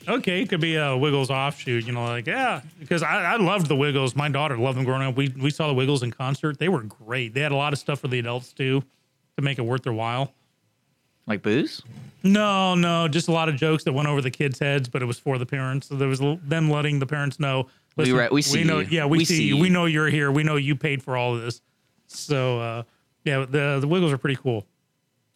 Okay, it could be a Wiggles offshoot. You know, like yeah, because I, I loved the Wiggles. My daughter loved them growing up. We we saw the Wiggles in concert. They were great. They had a lot of stuff for the adults too, to make it worth their while. Like booze? No, no, just a lot of jokes that went over the kids' heads, but it was for the parents. So there was them letting the parents know. We re- we see know, you. yeah, we, We see, see you. you." We know you're here. We know you paid for all of this. So uh, yeah, the the Wiggles are pretty cool.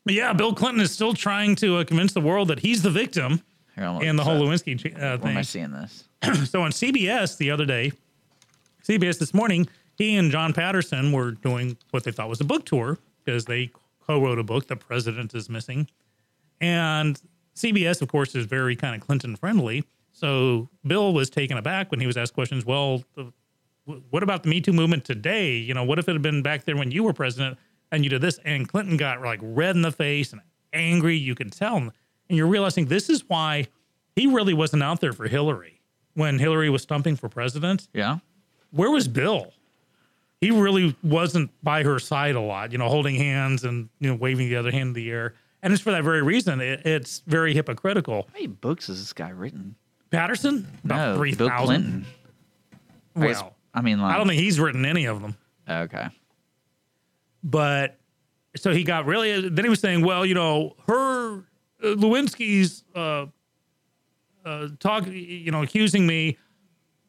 Yeah, Bill Clinton is still trying to uh, convince the world that he's the victim Here, in the whole Lewinsky uh, Where am I thing. seeing this? So on CBS the other day, CBS this morning, he and John Patterson were doing what they thought was a book tour because they co-wrote a book, The President is Missing. And CBS, of course, is very kind of Clinton friendly. So Bill was taken aback when he was asked questions. Well, the, what about the Me Too movement today? You know, what if it had been back there when you were president and you did this? And Clinton got like red in the face and angry. You can tell. And you're realizing this is why he really wasn't out there for Hillary when Hillary was stumping for president. Yeah. Where was Bill? He really wasn't by her side a lot, you know, holding hands and you know waving the other hand in the air. And it's for that very reason. It, it's very hypocritical. How many books has this guy written? Patterson, about no, three Bill thousand. Clinton. I guess- Well, I mean, like, I don't think he's written any of them. Okay. But so he got really. Then he was saying, well, you know, her uh, Lewinsky's uh, uh, talk, you know, accusing me,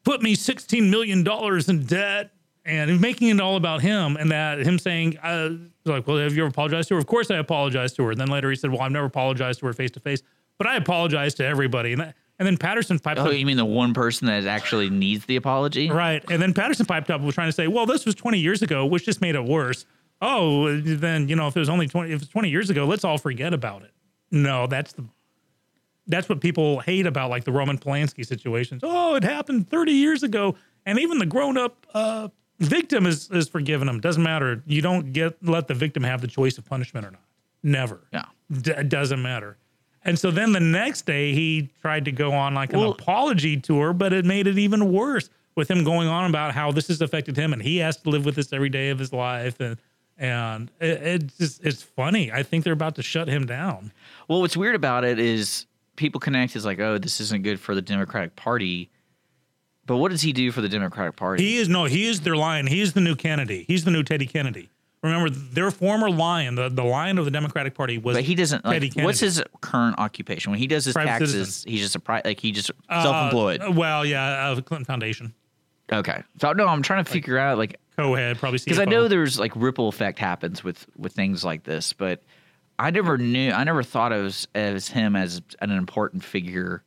put me sixteen million dollars in debt, and making it all about him, and that him saying, uh, like, well, have you ever apologized to her? Of course, I apologized to her. And then later he said, well, I've never apologized to her face to face, but I apologize to everybody. And that, and then Patterson piped Oh, up, you mean the one person that actually needs the apology? Right. And then Patterson piped up was trying to say, well, this was 20 years ago, which just made it worse. Oh, then, you know, if it was only 20, if it's 20 years ago, let's all forget about it. No, that's the, that's what people hate about like the Roman Polanski situations. Oh, it happened 30 years ago. And even the grown up, uh, victim is, is forgiven him. Doesn't matter. You don't get, let the victim have the choice of punishment or not. Never. Yeah. D- it doesn't matter. And so then the next day he tried to go on like an Well- apology tour, but it made it even worse with him going on about how this has affected him and he has to live with this every day of his life and and it, it's just it's funny. I think they're about to shut him down. Well, what's weird about it is people connect is like, oh, this isn't good for the Democratic Party. But what does he do for the Democratic Party? He is no, he is their lion. He is the new Kennedy. He's the new Teddy Kennedy. Remember, their former lion, the, the lion of the Democratic Party, was But he doesn't like. Teddy What's his current occupation? When he does his Private taxes, citizen. he's just a pri- like he just Uh, self-employed. Well, yeah, uh, the Clinton Foundation okay, so no, I'm trying to figure out like co-head, probably because I know there's like ripple effect happens with with things like this, but I never knew. I never thought of as, as him as an important figure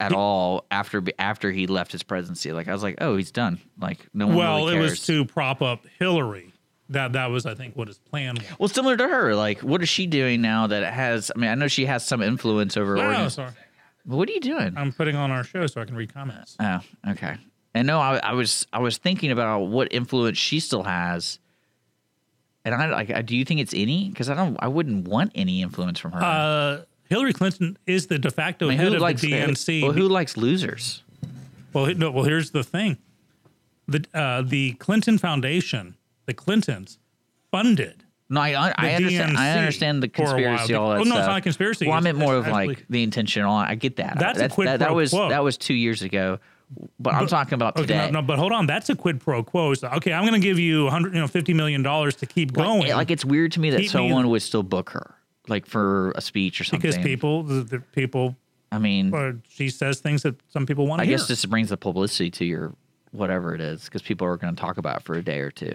at all after after he left his presidency. Like I was like, oh, he's done. Like no one Well, really it was to prop up Hillary. That that was, I think, what his plan was. well, similar to her. Like, what is she doing now that it has? I mean, I know she has some influence over. Oh, organ- sorry. What are you doing? I'm putting on our show so I can read comments. Oh, okay. And no, I, I was I was thinking about what influence she still has, and I like. Do you think it's any? Because I don't. I wouldn't want any influence from her. Uh, Hillary Clinton is the de facto I mean, head of likes the DNC. Well, who likes losers? Well, no, well, here's the thing: the uh, the Clinton Foundation, the Clintons, funded. No, I, I, I understand. I understand the for a while. conspiracy, all that Oh, no, it's not a conspiracy. Well, I meant more of like the intentional. I get that. That's a quid that, that pro was quo. that was two years ago. But, I'm talking about Okay, today. no, no, but hold on, that's a quid pro quo. So, okay, I'm going to give you 100, you know, 50 million dollars to keep going. like, like it's weird to me that Keep me- someone would still book her, like for a speech or something. because people, the, the people, I mean, uh, she says things that some people want to I hear. guess this brings the publicity to your whatever it is because people are going to talk about it for a day or two.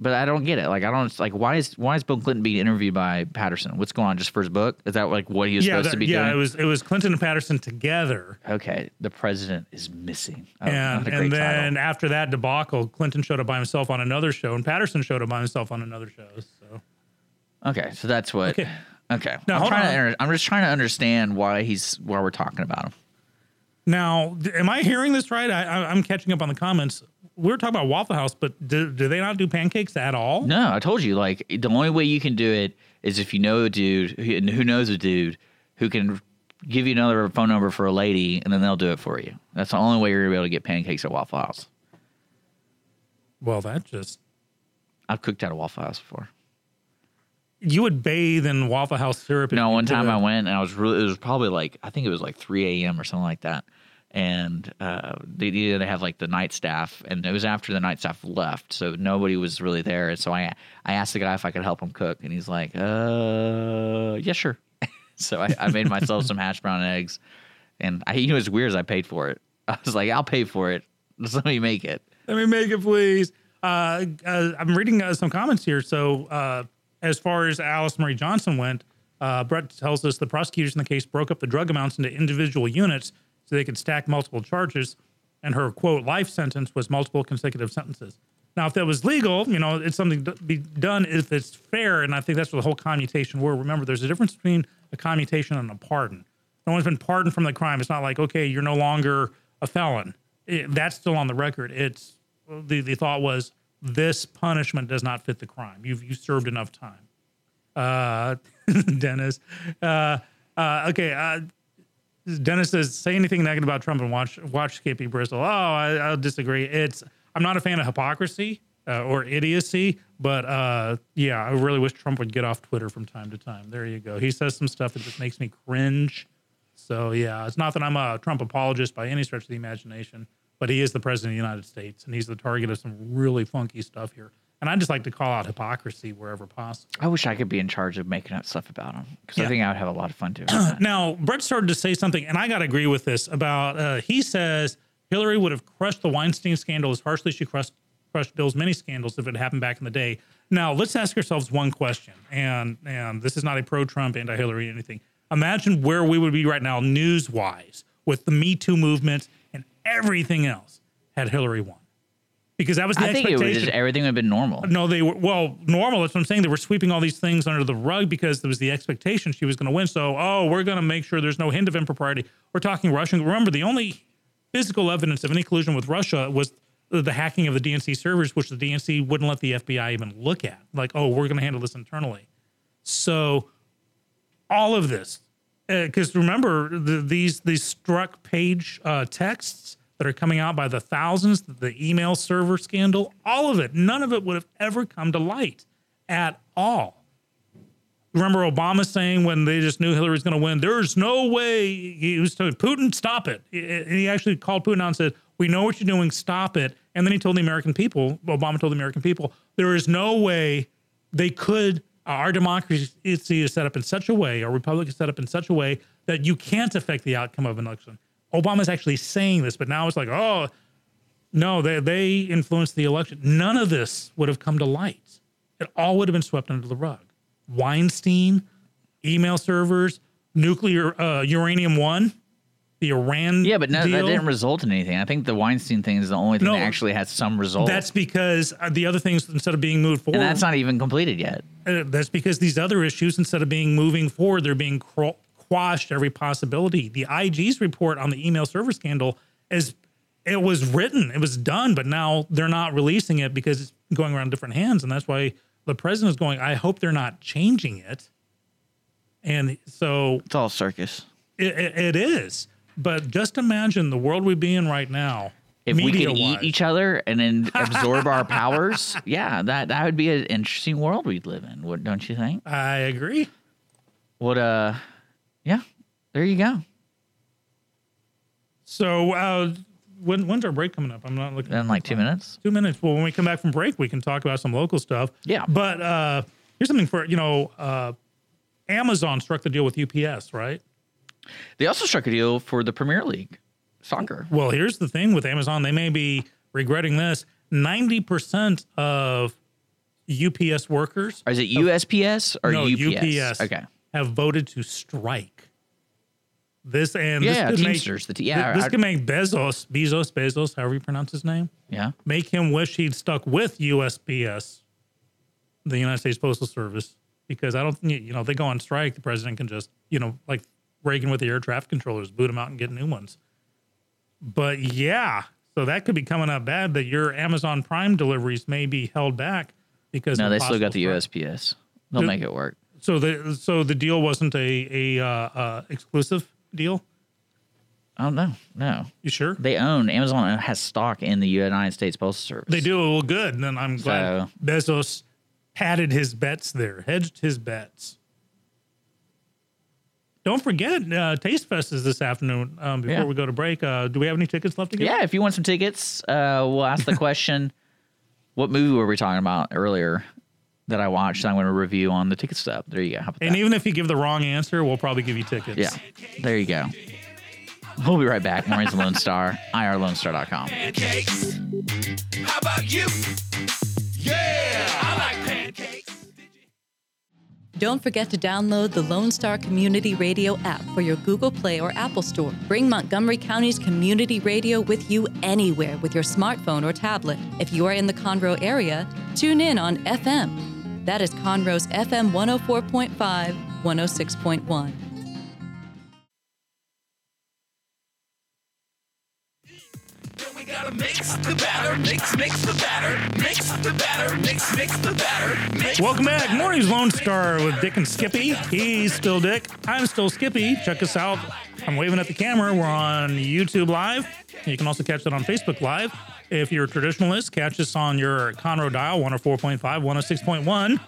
But I don't get it. Like I don't like why is why is Bill Clinton being interviewed by Patterson? What's going on just for his book? Is that like what he was yeah, supposed that- to be doing? yeah, doing? it was it was Clinton and Patterson together, okay, the president is missing. Oh, and what a great and then title. after that debacle, Clinton showed up by himself on another show, and Patterson showed up by himself on another show. So okay, so that's what. Okay. Okay, Now, I'm trying on. to. I'm just trying to understand why he's why we're talking about him. Now, am I hearing this right? I, I, I'm catching up on the comments. We are talking about Waffle House, but do, do they not do pancakes at all? No, I told you. Like the only way you can do it is if you know a dude who, and who knows a dude who can give you another phone number for a lady, and then they'll do it for you. That's the only way you're gonna be able to get pancakes at Waffle House. Well, that just I've cooked at a Waffle House before. you would bathe in Waffle House syrup. No, one time. I went and I was really. It was probably like I think it was like 3 a.m. or something like that, and uh, they they have like the night staff, and it was after the night staff left, so nobody was really there. And so I I asked the guy if I could help him cook, and he's like, "Uh, yeah, sure." so I, I made myself some hash brown eggs, and I you know weird as I paid for it. I was like, "I'll pay for it. Just let me make it." Let me make it, please. Uh, uh, I'm reading uh, some comments here. So, uh, as far as Alice Marie Johnson went, uh, Brett tells us the prosecutors in the case broke up the drug amounts into individual units so they could stack multiple charges, and her quote life sentence was multiple consecutive sentences. Now, if that was legal, you know, it's something to be done if it's fair, and I think that's what the whole commutation were. Remember, there's a difference between a commutation and a pardon. No one's been pardoned from the crime. It's not like okay, you're no longer a felon. It, that's still on the record. It's the the thought was this punishment does not fit the crime. You've you served enough time. Uh, Dennis. Uh, uh, okay. Dennis says, say anything negative about Trump and watch watch Skippy bristle. Oh, I, I'll disagree. It's I'm not a fan of hypocrisy uh, or idiocy, but uh, yeah, I really wish Trump would get off Twitter from time to time. There you go. He says some stuff that just makes me cringe. So yeah, it's not that I'm a Trump apologist by any stretch of the imagination, but he is the president of the United States, and he's the target of some really funky stuff here. And I just like to call out hypocrisy wherever possible. I wish I could be in charge of making up stuff about him because Yeah. I think I would have a lot of fun doing that. Now, Brett started to say something, and I got to agree with this about. Uh, he says Hillary would have crushed the Weinstein scandal as harshly as she crushed, crushed Bill's many scandals if it happened back in the day. Now, let's ask ourselves one question, and and this is not a pro-Trump, anti-Hillary, anything. Imagine where we would be right now, news-wise, with the Me Too movement and everything else, had Hillary won, because that was the I think it expectation. would just everything would have been normal. No, they were well normal. That's what I'm saying. They were sweeping all these things under the rug because there was the expectation she was going to win. So, oh, we're going to make sure there's no hint of impropriety. We're talking Russian. Remember, the only physical evidence of any collusion with Russia was the hacking of the DNC servers, which the DNC wouldn't let the FBI even look at. Like, oh, we're going to handle this internally. So, all of this, because remember the, these these Strzok Page uh, texts that are coming out by the thousands, the email server scandal, all of it, none of it would have ever come to light at all. Remember Obama saying when they just knew Hillary was going to win, there's no way he was telling Putin, stop it. And he actually called Putin out and said, We know what you're doing. Stop it. And then he told the American people, Obama told the American people, there is no way they could. Uh, our democracy is set up in such a way, our republic is set up in such a way that you can't affect the outcome of an election. Obama's actually saying this, but now it's like, oh, no, they, they influenced the election. None of this would have come to light. It all would have been swept under the rug. Weinstein, email servers, nuclear uh, uranium one, the Iran. Yeah, but no, deal. that didn't result in anything. I think the Weinstein thing is the only thing No. that actually had some result. That's because uh, the other things, instead of being moved forward, and that's not even completed yet. uh, that's because these other issues, instead of being moving forward, they're being cro- quashed every possibility. The IG's report on the email server scandal is it was written, it was done, but now they're not releasing it because it's going around different hands, and that's why the president is going. I hope they're not changing it, and so It's all circus. it, it, it is. But just imagine the world we'd be in right now. If we could eat each other and then absorb our powers, yeah, that that would be an interesting world we'd live in. What don't you think? I agree. What uh, yeah, there you go. So uh, when when's our break coming up? I'm not looking. In like two minutes. Two minutes. Well, when we come back from break, we can talk about some local stuff. Yeah. But uh, here's something for you know, uh, Amazon struck the deal with UPS, right? They also struck a deal for the Premier League soccer. Well, here's the thing with Amazon; they may be regretting this. Ninety percent of UPS workers Or is it USPS or no, UPS? UPS Okay. have voted to strike. This and Yeah, this could Teamsters, make, the te- yeah, this I- could make Bezos, Bezos, Bezos, however you pronounce his name, Yeah. make him wish he'd stuck with USPS, the United States Postal Service, because I don't think you know they go on strike. The president can just you know like Reagan with the air traffic controllers, boot them out and get new ones. But yeah, so that could be coming up bad. That your Amazon Prime deliveries may be held back because No, they still got the. USPS. They'll make it work. So the so the deal wasn't a a uh, uh, exclusive deal. I don't know. no. You sure? They own Amazon has stock in the United States Postal Service. They do well good. And then I'm glad So- Bezos padded his bets there, hedged his bets. Don't forget, uh, Taste Fest is this afternoon. Um, before Yeah. we go to break, uh, do we have any tickets left to give? Yeah, if you want some tickets, uh, we'll ask the question. what movie were we talking about earlier that I watched? I'm going to review on the ticket stub. There you go. How about And that? even if you give the wrong answer, we'll probably give you tickets. Yeah, there you go. We'll be right back. Morning's Lone Star, irlonestar.com. Pancakes. How about you? Yeah, I like pancakes. Don't forget to download the Lone Star Community Radio app for your Google Play or Apple Store. Bring Montgomery County's community radio with you anywhere with your smartphone or tablet. If you are in the Conroe area, tune in on FM. That is Conroe's FM 104.5, 106.1. Then we gotta mix the batter, mix, mix the batter, mix the batter, mix, mix the batter, mix. Welcome back. Morning's Lone Star with Dick and Skippy. He's still Dick. I'm still Skippy. Check us out. I'm waving at the camera. We're on YouTube Live. You can also catch that on Facebook Live. If you're a traditionalist, catch us on your Conroe dial 104.5, 106.1,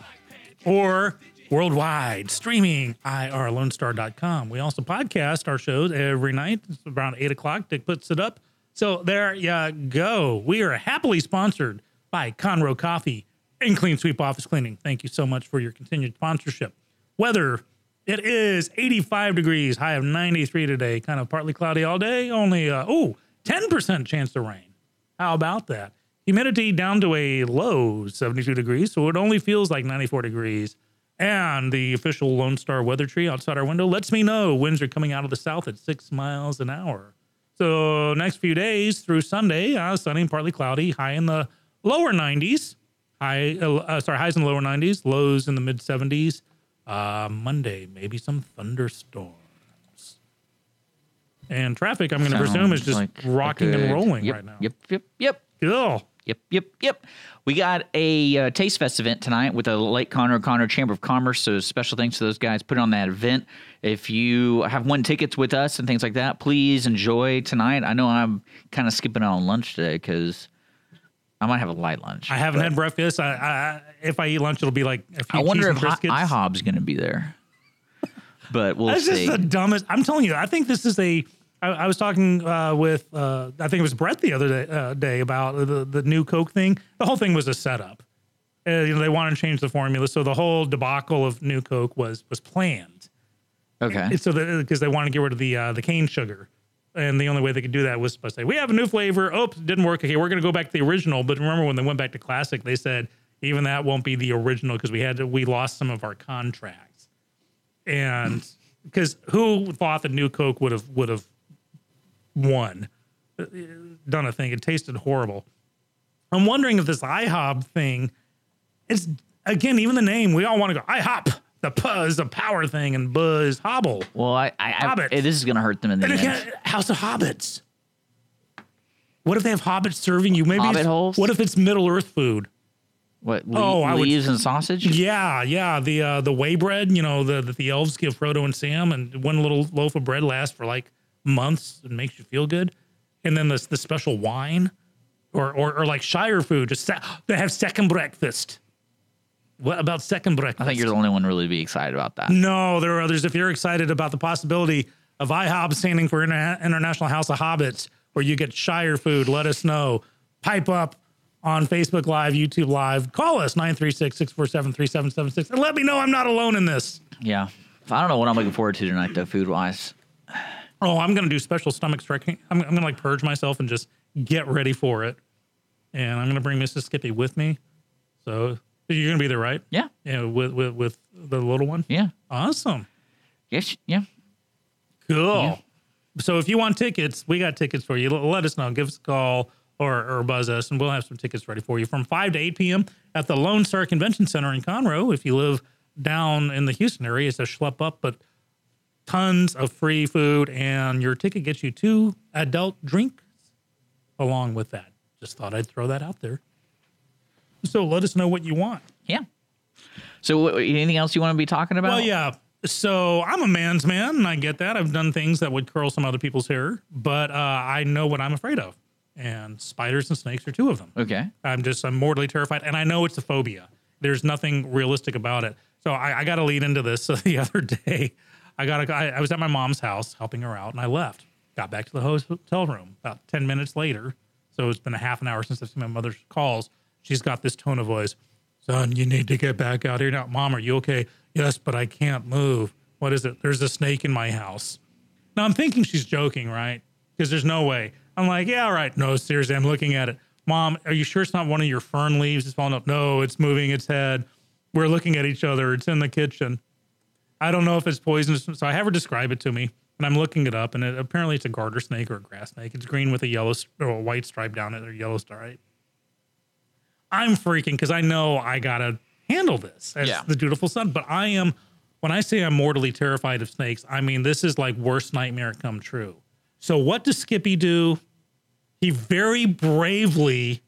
or worldwide streaming irlonestar.com. We also podcast our shows every night. It's around 8 o'clock. Dick puts it up. So there you go. We are happily sponsored by Conroe Coffee and Clean Sweep Office Cleaning. Thank you so much for your continued sponsorship. Weather, it is 85 degrees, high of 93 today, kind of partly cloudy all day, only, uh, oh, 10% chance of rain. How about that? Humidity down to a low 72 degrees, so it only feels like 94 degrees. And the official Lone Star weather tree outside our window lets me know winds are coming out of the south at six miles an hour. So next few days through Sunday, uh, sunny and partly cloudy, high in the lower 90s. High, uh, uh, sorry, highs in the lower 90s, lows in the mid 70s. Uh, Monday, maybe some thunderstorms. And traffic, I'm going to presume, is just like rocking and rolling yep, right now. Yep, yep, yep. Cool. Yep, yep, yep. We got a uh, Taste Fest event tonight with the Lake Conroe Conroe Chamber of Commerce. So special thanks to those guys put on that event. If you have won tickets with us and things like that, please enjoy tonight. I know I'm kind of skipping out on lunch today because I might have a light lunch. I haven't had breakfast. I, I, if I eat lunch, it'll be like a few I wonder if Hi- IHOB's going to be there. But we'll That's see. just the dumbest. I'm telling you, I think this is a I, I was talking uh, with uh, I think it was Brett the other day, uh, day about the the new Coke thing. The whole thing was a setup. Uh, you know, they wanted to change the formula, so the whole debacle of new Coke was was planned. Okay. It's so because they want to get rid of the uh, the cane sugar, and the only way they could do that was by say we have a new flavor. Oops, it didn't work. Okay, we're going to go back to the original. But remember when they went back to classic, they said even that won't be the original because we had to we lost some of our contracts, and because who thought the new Coke would have would have won, uh, done a thing? It tasted horrible. I'm wondering if this IHOB thing, it's again even the name. We all want to go IHOP. The P the power thing, and Buzz Hobble. well, I, I, I this is gonna hurt them in the And end. again, House of Hobbits. What if they have hobbits serving you? Maybe Hobbit holes? What if it's Middle Earth food? What? Le- Oh, I would- leaves and sausage. Yeah, yeah. The uh, the way bread, you know, the that the elves give Frodo and Sam, and one little loaf of bread lasts for like months and makes you feel good. And then the the special wine, or or, or like Shire food. Just se- they have second breakfast. What about second breakfast? I think you're the only one really be excited about that. No, there are others. If you're excited about the possibility of IHOB standing for Interna- International House of Hobbits, where you get Shire food, let us know. Pipe up on Facebook Live, YouTube Live. Call us 936 647 3776 and let me know I'm not alone in this. Yeah. I don't know what I'm looking forward to tonight, though, food wise. Oh, I'm going to do special stomach stretching. I'm, I'm going to like purge myself and just get ready for it. And I'm going to bring Mrs. Skippy with me. So you're going to be there, right? Yeah. Yeah, with, with, with the little one. Yeah. Awesome. Yes. Yeah. Cool. Yeah. So if you want tickets, we got tickets for you. Let us know. Give us a call or, or buzz us, and we'll have some tickets ready for you from 5 to 8 p.m. at the Lone Star Convention Center in Conroe. If you live down in the Houston area, it's a schlep up, but tons of free food, and your ticket gets you two adult drinks along with that. Just thought I'd throw that out there. So let us know what you want. Yeah. So, anything else you want to be talking about? Well, yeah. So I'm a man's man, and I get that. I've done things that would curl some other people's hair, but uh, I know what I'm afraid of, and spiders and snakes are two of them. Okay. I'm just I'm mortally terrified, and I know it's a phobia. There's nothing realistic about it. So I, I got to lead into this. So the other day, I got I, I was at my mom's house helping her out, and I left. Got back to the hotel room about ten minutes later. So it's been a half an hour since I've seen my mother's calls. She's got this tone of voice. Son, you need to get back out here now. Mom, are you okay? Yes, but I can't move. What is it? There's a snake in my house. Now I'm thinking she's joking, right? Because there's no way. I'm like, yeah, all right. No, seriously, I'm looking at it. Mom, are you sure it's not one of your fern leaves that's falling up? No, it's moving its head. We're looking at each other. It's in the kitchen. I don't know if it's poisonous. So I have her describe it to me, and I'm looking it up, and it, apparently it's a garter snake or a grass snake. It's green with a yellow or a white stripe down it or yellow stripe. I'm freaking because I know I gotta handle this as Yeah. the dutiful son. But I am when I say I'm mortally terrified of snakes, I mean this is like worst nightmare come true. So what does Skippy do? He very bravely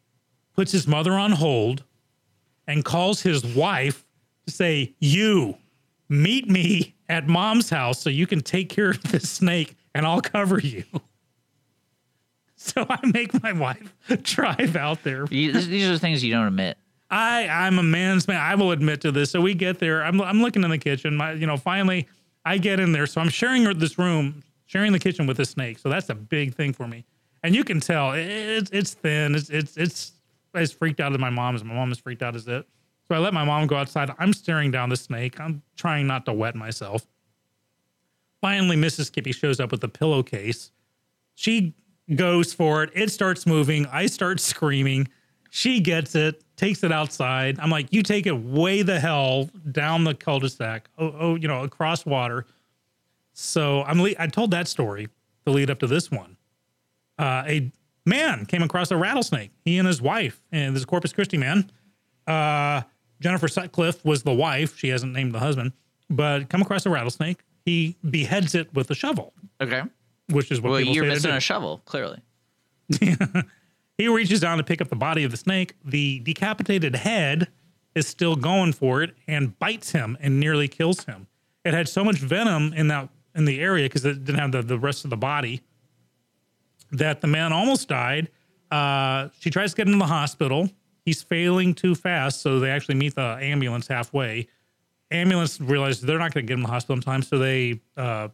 puts his mother on hold and calls his wife to say, You meet me at mom's house so you can take care of this snake and I'll cover you. So I make my wife drive out there. You, these are the things you don't admit. I I'm a man's man. I will admit to this. So we get there. I'm I'm looking in the kitchen. My you know finally I get in there. So I'm sharing this room, sharing the kitchen with a snake. So that's a big thing for me. And you can tell it, it's it's thin. It's it's it's as freaked out as my mom is. My mom is freaked out as it. So I let my mom go outside. I'm staring down the snake. I'm trying not to wet myself. Finally, Mrs. Skippy shows up with a pillowcase. She goes for it. It starts moving. I start screaming. She gets it, takes it outside. I'm like, you take it way the hell down the cul-de-sac. Oh, oh you know, across water. So I'm. Le- I told that story to lead up to this one. Uh, a man came across a rattlesnake. He and his wife, and this is Corpus Christi man. Uh, Jennifer Sutcliffe was the wife. She hasn't named the husband, but come across a rattlesnake. He beheads it with a shovel, Okay. which is what Well, people you're say missing a shovel, clearly. He reaches down to pick up the body of the snake. The decapitated head is still going for it and bites him and nearly kills him. It had so much venom in that in the area because it didn't have the, the rest of the body that the man almost died. Uh, she tries to get him to the hospital. He's failing too fast, so they actually meet the ambulance halfway. Ambulance realizes they're not going to get him to the hospital in time, so they uh,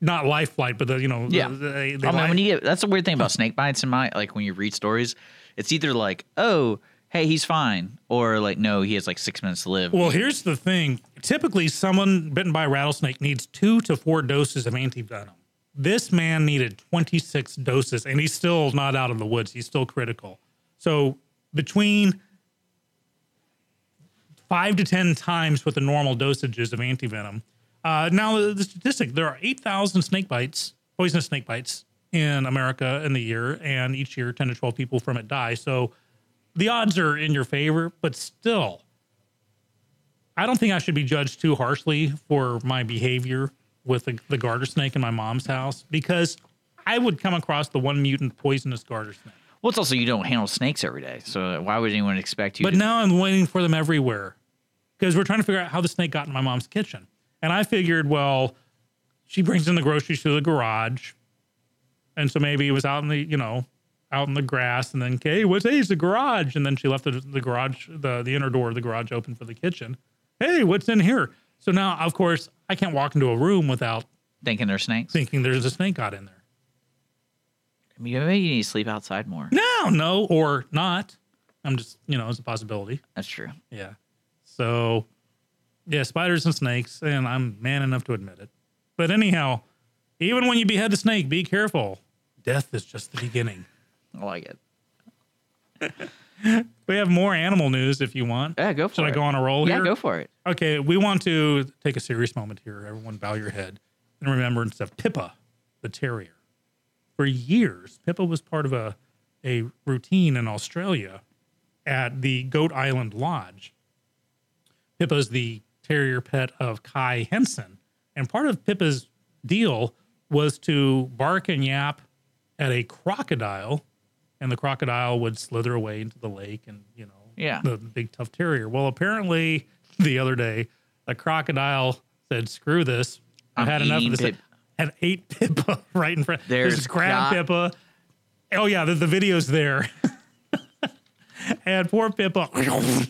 not life flight, but the you know Yeah. They, they I mean, when you get that's the weird thing about snake bites in my like when you read stories, it's either like, oh, hey, he's fine, or like, no, he has like six minutes to live. well, here's the thing. Typically, someone bitten by a rattlesnake needs two to four doses of antivenom. This man needed 26 doses, and he's still not out of the woods. He's still critical. So between five to 10 times what the normal dosages of antivenom. Uh, now, the statistic there are 8,000 snake bites, poisonous snake bites in America in the year, and each year 10 to 12 people from it die. So the odds are in your favor, but still, I don't think I should be judged too harshly for my behavior with the, the garter snake in my mom's house because I would come across the one mutant poisonous garter snake. Well, it's also you don't handle snakes every day, so why would anyone expect you? But to, now I'm waiting for them everywhere because we're trying to figure out how the snake got in my mom's kitchen. And I figured, well, she brings in the groceries to the garage. And so maybe it was out in the, you know, out in the grass. And then, okay, what's, hey, it's the garage. And then she left the, the garage, the, the inner door of the garage open for the kitchen. Hey, what's in here? So now, of course, I can't walk into a room without thinking they're snakes. thinking there's a snake got in there. I mean, maybe you need to sleep outside more. No, no, or not. I'm just, you know, it's a possibility. That's true. Yeah. So, yeah, spiders and snakes, and I'm man enough to admit it. But anyhow, even when you behead the snake, be careful. Death is just the beginning. I like it. We have more animal news if you want. Yeah, go for Should it. Should I go on a roll Yeah, here? Yeah, go for it. Okay, we want to take a serious moment here. Everyone, bow your head in remembrance of Pippa, the terrier. For years, Pippa was part of a, a routine in Australia at the Goat Island Lodge. Pippa's the terrier pet of Kai Henson. And part of Pippa's deal was to bark and yap at a crocodile, and the crocodile would slither away into the lake and, you know, Yeah. the big tough terrier. Well, apparently the other day, a crocodile said, "Screw this! I've had enough of this." And ate Pippa right in front. There's There's grab got- Pippa. Oh yeah, the, the video's there. and poor Pippa.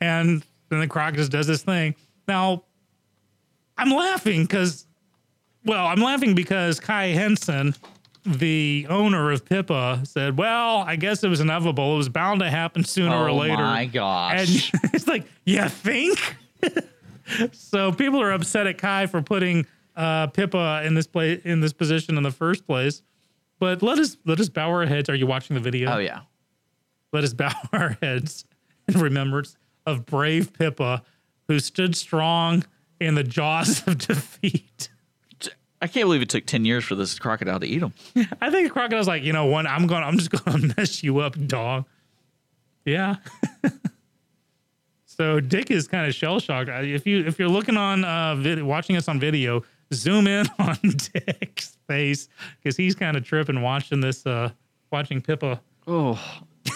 and then the croc just does this thing. Now, I'm laughing because, well, I'm laughing because Kai Henson, the owner of Pippa, said, "Well, I guess it was inevitable. It was bound to happen sooner or later." Oh later." my And it's like, you think? so people are upset at Kai for putting uh, Pippa in this place in this position in the first place. But let us let us bow our heads. Are you watching the video? oh yeah. Let us bow our heads in remembrance of brave Pippa, who stood strong in the jaws of defeat. I can't believe it took ten years for this crocodile to eat him. I think the crocodile's like, you know, one, I'm going, I'm just going to mess you up, dog. Yeah. so Dick is kind of shell shocked. If you if you're looking on uh, vid- watching us on video, zoom in on Dick's face because he's kind of tripping watching this, uh, watching Pippa. Oh,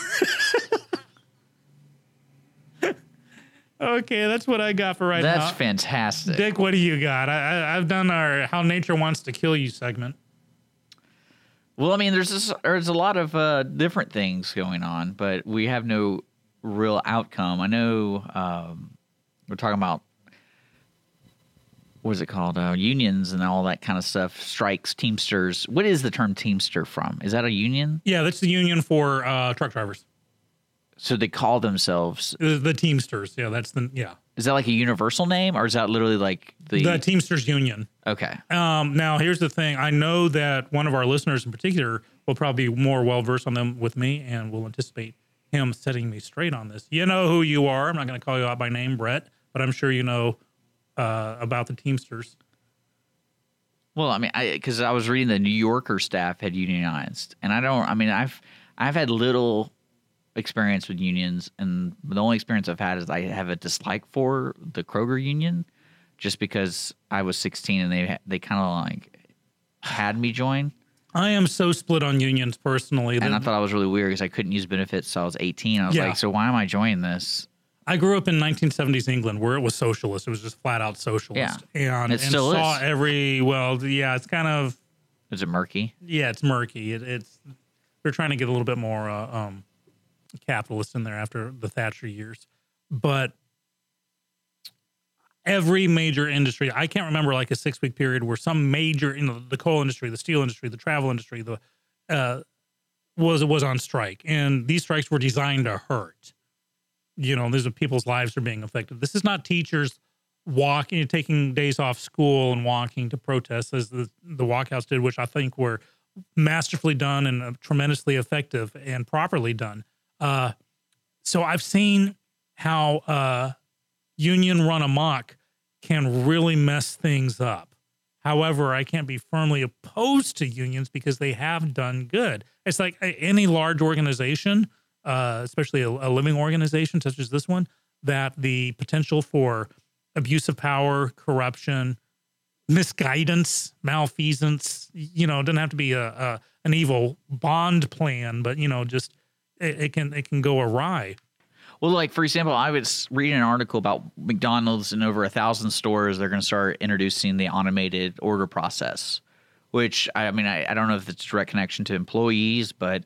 Okay, that's what I got for right that's now. That's fantastic. Dick, what do you got? I, I, I've done our "How Nature Wants to Kill You" segment. Well, I mean, there's this, there's a lot of uh, different things going on, but we have no real outcome. I know um, we're talking about what is it called? Uh, unions and all that kind of stuff. Strikes, Teamsters. What is the term Teamster from? Is that a union? Yeah, that's the union for uh, truck drivers, So they call themselves. the, the Teamsters. Yeah, that's the yeah Is that like a universal name, or is that literally like the? the Teamsters Union. okay. Um, now, here's the thing. I know that one of our listeners in particular will probably be more well versed on them with me and will anticipate him setting me straight on this. You know who you are. I'm not going to call you out by name, Brett, but I'm sure you know uh, about the Teamsters. Well, I mean, I because I was reading the New Yorker staff had unionized, and I don't. I mean, I've I've had little experience with unions, and the only experience I've had is I have a dislike for the Kroger union, just because I was 16 and they they kind of like had me join, I am so split on unions personally. and I thought I was really weird because I couldn't use benefits, so I was 18. I was Yeah. like, so why am I joining this? I grew up in 1970s England where it was socialist. It was just flat out socialist. And, It and still saw is. every, well, yeah, it's kind of, Is it murky? yeah, it's murky. It, it's, they're trying to get a little bit more uh, um, capitalist in there after the Thatcher years. But every major industry. I can't remember like a six week period where some major, you know, the coal industry, the steel industry, the travel industry, the uh, was was on strike, and these strikes were designed to hurt. You know, these are people's lives are being affected. This is not teachers walking, taking days off school and walking to protest as the the walkouts did, which I think were masterfully done and uh, tremendously effective and properly done. Uh, so I've seen how uh, union run amok can really mess things up. However, I can't be firmly opposed to unions because they have done good. It's like any large organization, uh, especially a, a living organization such as this one, that the potential for abuse of power, corruption, misguidance, malfeasance, you know, it doesn't have to be a, a an evil bond plan, but you know, just it, it can it can go awry. Well, like for example, I was reading an article about McDonald's in over a thousand stores. They're going to start introducing the automated order process, which I mean, I, I don't know if it's direct connection to employees, but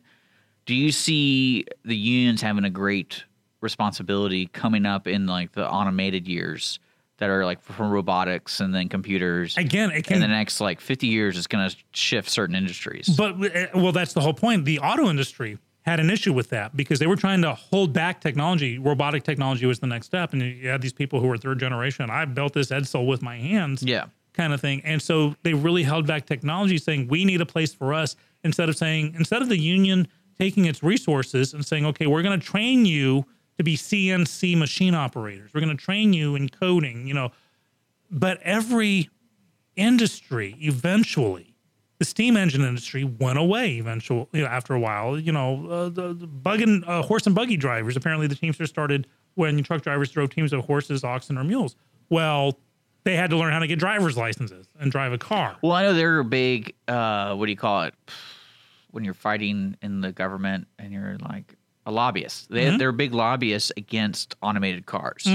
do you see the unions having a great responsibility coming up in like the automated years that are like from robotics and then computers? Again, it can, in the next like 50 years, it's going to shift certain industries. But uh, well, that's the whole point. The auto industry had an issue with that because they were trying to hold back technology. Robotic technology was the next step, and you had these people who were third generation. I built this Edsel with my hands, Yeah. kind of thing. And so they really held back technology, saying we need a place for us instead of saying instead of the union taking its resources and saying, okay, we're going to train you to be CNC machine operators. We're going to train you in coding, you know. But every industry eventually the steam engine industry went away eventually you know, after a while you know uh, the, the bug and uh, horse and buggy drivers apparently the teamsters started when truck drivers drove teams of horses oxen or mules well they had to learn how to get driver's licenses and drive a car Well, I know they're a big, uh, what do you call it? When you're fighting in the government and you're like a lobbyist. They, They're big lobbyists against automated cars.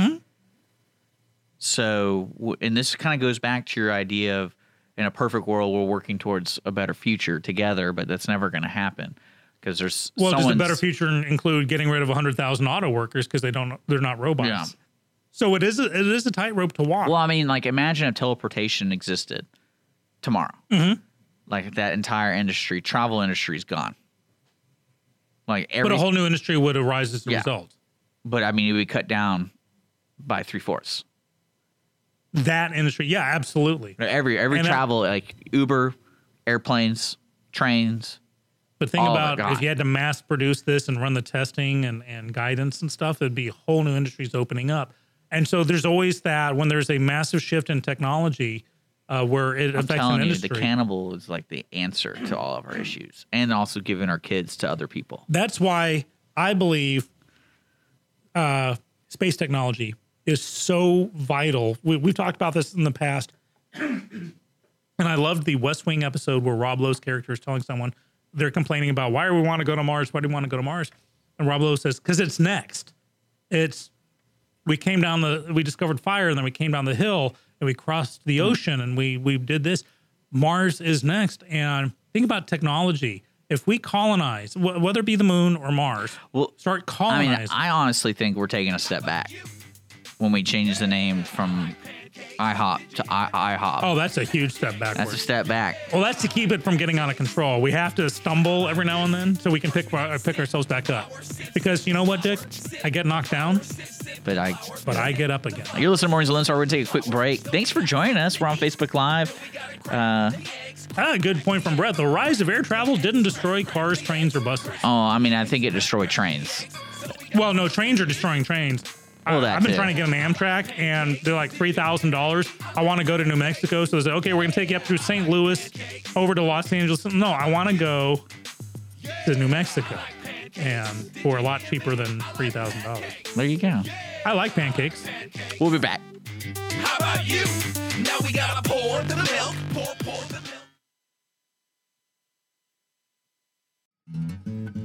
So, and this kind of goes back to your idea of in a perfect world, we're working towards a better future together, but that's never going to happen because there's well does the better future include getting rid of 100000 auto workers because they don't they're not robots Yeah. so it is a, it is a tightrope to walk Well, I mean, like imagine if teleportation existed tomorrow. Mm-hmm. Like that entire industry, travel industry is gone. Like every, but a whole new industry would arise as a Yeah. result but I mean, it would be cut down by three fourths. that industry yeah absolutely Every every And travel, like Uber, airplanes, trains. But think All of it about if you had to mass produce this and run the testing and, and guidance and stuff, it'd be whole new industries opening up. And so there's always that when there's a massive shift in technology uh, where it I'm affects telling you, industry. the cannibal is like the answer to all of our issues, and also giving our kids to other people. That's why I believe uh, space technology is so vital. We, we've talked about this in the past. and I loved the West Wing episode where Rob Lowe's character is telling someone they're complaining about why do we want to go to Mars? Why do we want to go to Mars? And Rob Lowe says, because it's next. It's we came down the we discovered fire and then we came down the hill and we crossed the hmm. ocean and we we did this. Mars is next. And think about technology. If we colonize, wh- whether it be the moon or Mars, Well, start colonizing. I mean, I honestly think we're taking a step back when we change the name from IHOP to I- IHOP. oh, that's a huge step backwards. That's a step back. Well, that's to keep it from getting out of control. We have to stumble every now and then so we can pick uh, pick ourselves back up. Because you know what, Dick? I get knocked down, But I, but I get up again. you're listening to Mornings with Star. We're gonna take a quick break. Thanks for joining us. We're on Facebook Live. Uh, Ah, good point from Brett. The rise of air travel didn't destroy cars, trains, or buses. oh, I mean, I think it destroyed trains. Well, no, trains are destroying trains. Well, I- that I've been too. trying to get an Amtrak, and they're like three thousand dollars. I want to go to New Mexico, so they say, "Okay, we're gonna take you up through St. Louis, over to Los Angeles." No, I want to go to New Mexico, and for a lot cheaper than three thousand dollars. There you go. I like pancakes. We'll be back. How about you? Now we gotta pour the milk. Pour, pour the milk.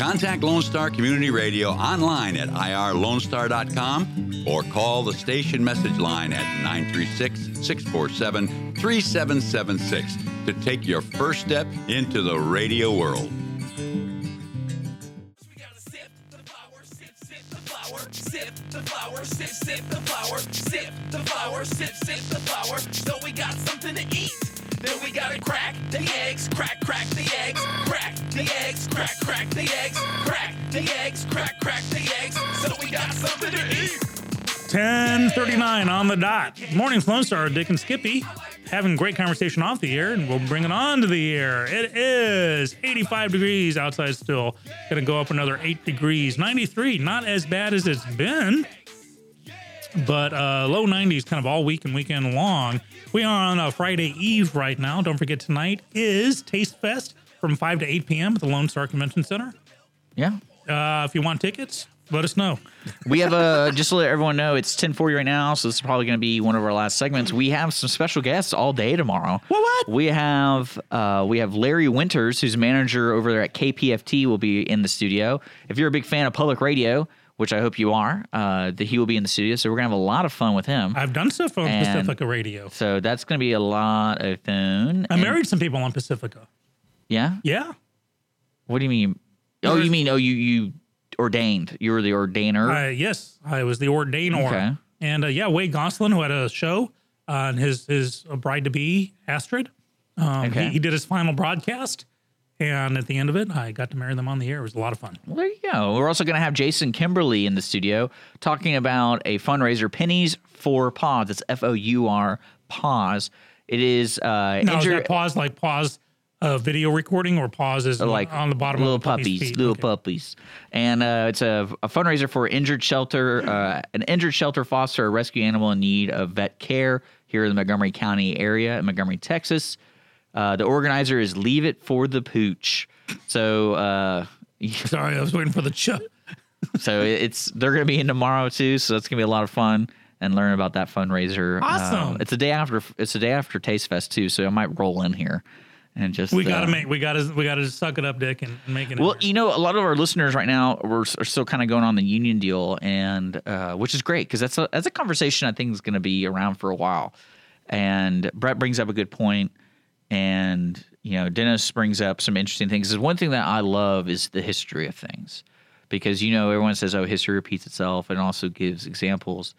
Contact Lone Star Community Radio online at irlonestar.com or call the station message line at 936 647 3776 to take your first step into the radio world. We gotta the sift the flour, sift the. So we got something to eat. Then we gotta crack the eggs, crack, crack the eggs, crack the eggs, crack, crack the eggs, crack the eggs, crack, crack the eggs. So we got something to eat. 1039 on the dot. Morning Lone Star, Dick and Skippy having great conversation off the air, and we'll bring it on to the air. It is 85 degrees outside still. Gonna go up another 8 degrees. 93, not as bad as it's been, but uh, low 90s kind of all week and weekend long. We are on a Friday Eve right now. Don't forget, tonight is Taste Fest from 5 to 8 p.m. at the Lone Star Convention Center. Yeah. Uh, if you want tickets, let us know. We have a just to let everyone know it's ten forty right now, so this is probably going to be one of our last segments. We have some special guests all day tomorrow. What, what? We have uh, we have Larry Winters, who's manager over there at KPFT, will be in the studio. If you're a big fan of public radio, which I hope you are, uh, that he will be in the studio. So we're gonna have a lot of fun with him. I've done stuff on And- Pacifica Radio. So that's gonna be a lot of fun. I And- married some people on Pacifica. Yeah. Yeah. What do you mean? Oh, you mean oh you you ordained? You were the ordainer. Uh, yes, I was the ordainer. Okay. And uh, yeah, Wade Goslin, who had a show, uh, and his his bride to be Astrid. Um, Okay. he, he did his final broadcast, and at the end of it, I got to marry them on the air. It was a lot of fun. Well, there you go. We're also going to have Jason Kimberly in the studio talking about a fundraiser, Pennies for Paws. It's F O U R Paws. It is uh, Now, is injur- pause like pause uh, video recording or pause is like on the bottom little of puppies, feet? little Okay. puppies, and uh, it's a, a fundraiser for injured shelter, uh, an injured shelter foster a rescue animal in need of vet care here in the Montgomery County area in Montgomery, Texas. Uh, the organizer is Leave It for the Pooch. So, uh, Sorry, I was waiting for the ch. so it's they're going to be in tomorrow too. So that's going to be a lot of fun and learn about that fundraiser. Awesome. Uh, it's a day after. It's a day after Taste Fest too. So I might roll in here and just We gotta uh, make we gotta we gotta suck it up, Dick, and, and make it. Well, you know, a lot of our listeners right now are, are still kind of going on the union deal, and uh, which is great because that's a that's a conversation I think is going to be around for a while. And Brett brings up a good point, and you know, Dennis brings up some interesting things. Is one thing that I love is the history of things, because you know everyone says, "Oh, history repeats itself," and also gives examples.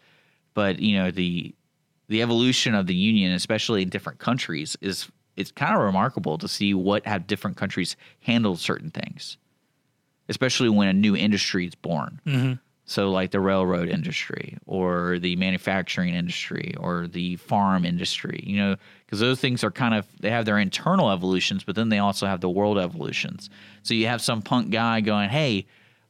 But you know the the evolution of the union, especially in different countries, is it's kind of remarkable to see what have different countries handle certain things, especially when a new industry is born. Mm-hmm. So, like the railroad industry, or the manufacturing industry, or the farm industry, you know, because those things are kind of they have their internal evolutions, but then they also have the world evolutions. So you have some punk guy going, "Hey,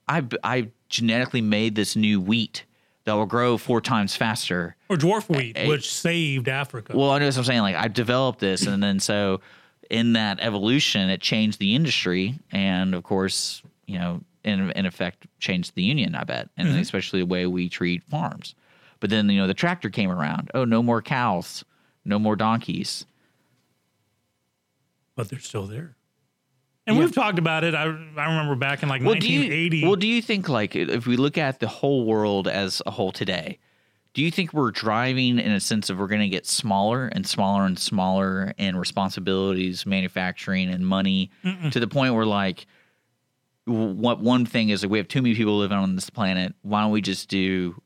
I I genetically made this new wheat that will grow four times faster." or dwarf wheat, which saved Africa. Well, I know what I'm saying. Like I developed this, and then so in that evolution, it changed the industry, and of course, you know, in in effect, changed the union. I bet, and mm-hmm. especially the way we treat farms. But then you know, the tractor came around. Oh, no more cows, no more donkeys. but they're still there. And we've talked about it. I, I remember back in like Well, do 1980. you well, do you think like if we look at the whole world as a whole today? Do you think we're driving in a sense of we're going to get smaller and smaller and smaller in responsibilities, manufacturing, and money to the point where like what one thing is like we have too many people living on this planet. Why don't we just do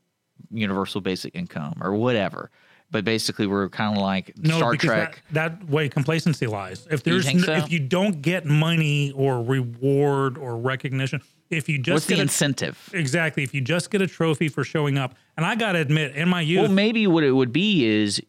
universal basic income or whatever? But basically, we're kind of like no, Star because Trek. That, that way complacency lies. If there's so? if you don't get money or reward or recognition, if you just What's the get a, incentive? exactly if you just get a trophy for showing up, and I got to admit, in my youth, Well, maybe what it would be is,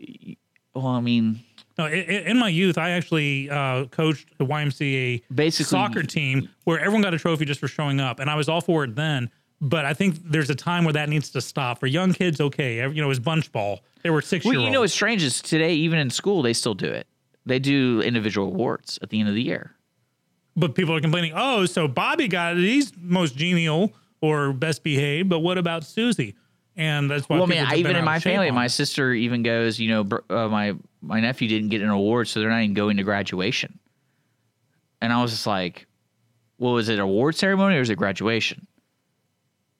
well, I mean, No, in my youth, I actually uh, coached the YMCA Basically- soccer team where everyone got a trophy just for showing up, and I was all for it then. But I think there's a time where that needs to stop. For young kids, okay, you know, it was bunch ball. They were six Well, you know what's strange is today, even in school, they still do it. They do individual awards at the end of the year. but people are complaining. Oh, so Bobby got it. He's most genial or best behaved, but what about Susie? And that's why. well, I mean, people I, have even in my family, my sister even goes, you know, uh, my my nephew didn't get an award, so they're not even going to graduation. And I was just like, well, is it award ceremony or is it graduation?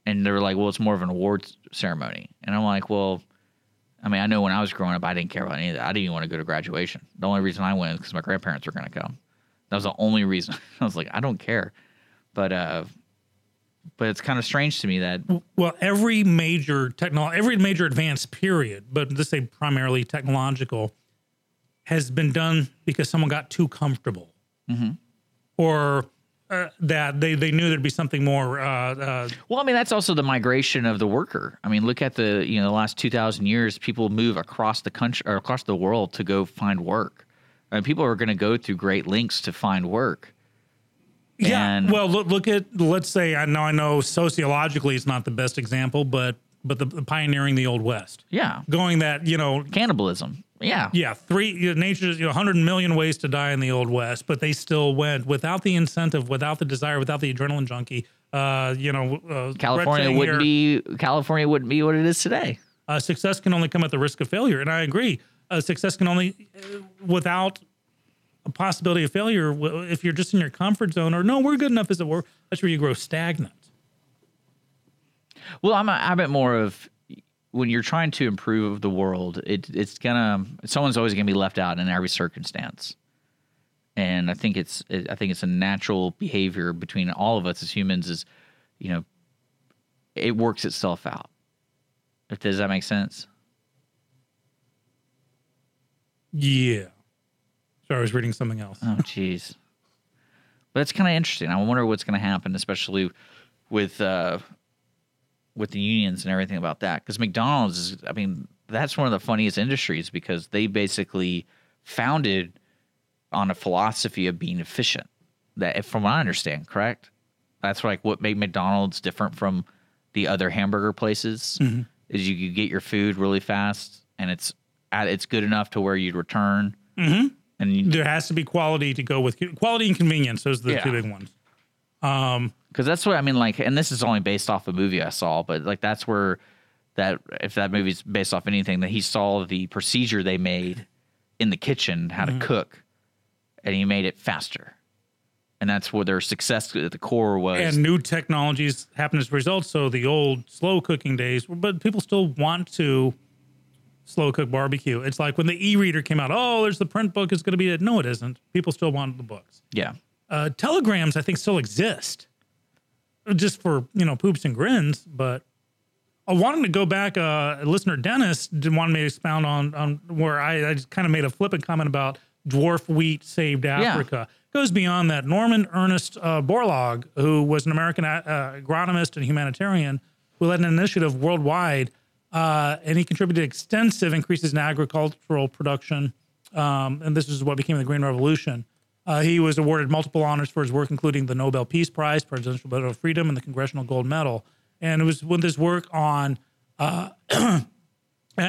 And they were like, well, it's more of an award ceremony. And I'm like, well, I mean, I know when I was growing up, I didn't care about any of that. I didn't even want to go to graduation. The only reason I went is because my grandparents were going to come. That was the only reason. I was like, I don't care. But uh, but it's kind of strange to me that Well, every major technol, every major advance period, but let's say primarily technological, has been done because someone got too comfortable, or uh, that they they knew there'd be something more. Uh, uh, Well, I mean, that's also the migration of the worker. I mean, look at the you know the last two thousand years. People move across the country or across the world to go find work. I mean, people are going to go through great lengths to find work. yeah. And- Well, look, look at let's say I know I know sociologically it's not the best example, but but the, the pioneering the old west, Yeah, going that you know cannibalism. Yeah, Yeah, three you know, nature's you know, 100 million ways to die in the old west, but they still went without the incentive, without the desire, without the adrenaline junkie. Uh, you know, uh, California wouldn't here, be California wouldn't be what it is today. uh, success can only come at the risk of failure, and I agree. Uh, success can only uh, without a possibility of failure. If you're just in your comfort zone, or no, we're good enough as it were. That's where you grow stagnant. Well, I'm a bit more of when you're trying to improve the world, it, it's gonna someone's always gonna be left out in every circumstance, and I think it's it, I think it's a natural behavior between all of us as humans. Is you know, it works itself out. If does that make sense? Yeah. Sorry, I was reading something else. Oh, jeez. but it's kind of interesting. I wonder what's going to happen, especially with uh, with the unions and everything about that. Because McDonald's is, I mean, that's one of the funniest industries because they basically founded on a philosophy of being efficient. That, from what I understand, correct? That's like what made McDonald's different from the other hamburger places. Is you, you get your food really fast and it's at, it's good enough to where you'd return. Mm-hmm. And you, There has to be quality to go with quality and convenience. Those are the two big ones. Because that's what I mean. Like, and this is only based off a movie I saw, but like that's where that if that movie's based off anything, that he saw the procedure they made in the kitchen how Mm-hmm. to cook, and he made it faster, and that's where their success at the core was. and new technologies happen as a result. So the old slow cooking days, but people still want to slow cook barbecue. It's like when the e-reader came out. Oh, there's the print book. It's going to be it. No, it isn't. People still want the books. yeah, Uh, telegrams, I think, still exist, just for you know poops and grins. But I wanted to go back. Uh, listener Dennis did want me to expound on on where I, I just kind of made a flippant comment about dwarf wheat saved Africa. Goes beyond that. Norman Ernest uh, Borlaug, who was an American uh, agronomist and humanitarian, who led an initiative worldwide, uh, and he contributed extensive increases in agricultural production. Um, and this is what became the Green Revolution. Uh, he was awarded multiple honors for his work, including the Nobel Peace Prize, Presidential Medal of Freedom, and the Congressional Gold Medal. And it was with his work on, uh,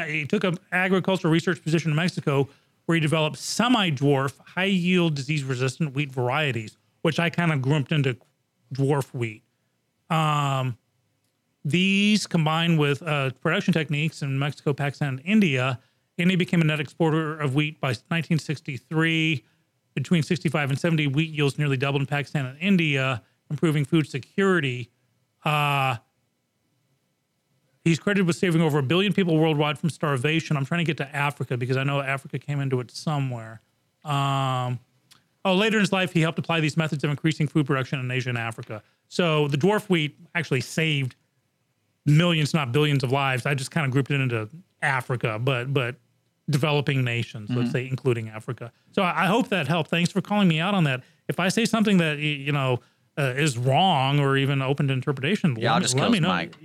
he took an agricultural research position in Mexico where he developed semi dwarf, high yield, disease resistant wheat varieties, which I kind of grouped into dwarf wheat. Um, these combined with uh, production techniques in Mexico, Pakistan, and India, India became a net exporter of wheat by 1963. Between 65 and 70, wheat yields nearly doubled in Pakistan and India, improving food security. Uh, he's credited with saving over a billion people worldwide from starvation. I'm trying to get to Africa because I know Africa came into it somewhere. Um, oh, later in his life, he helped apply these methods of increasing food production in Asia and Africa. So the dwarf wheat actually saved millions, not billions, of lives. I just kind of grouped it into Africa, but but developing nations, let's say, including Africa. So I, I hope that helped. Thanks for calling me out on that. If I say something that you know uh, is wrong or even open to interpretation, yeah. I'll let, just me- let me know. Mike.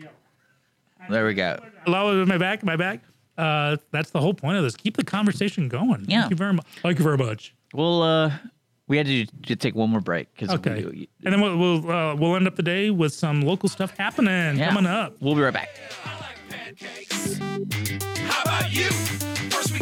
There we go. Hello, my back, my back. Uh, that's the whole point of this. Keep the conversation going. Yeah. Thank you very much. Thank you very much. Well, uh, we had to, to take one more break because Okay. and then we'll we'll, uh, we'll end up the day with some local stuff happening yeah. coming up. We'll be right back.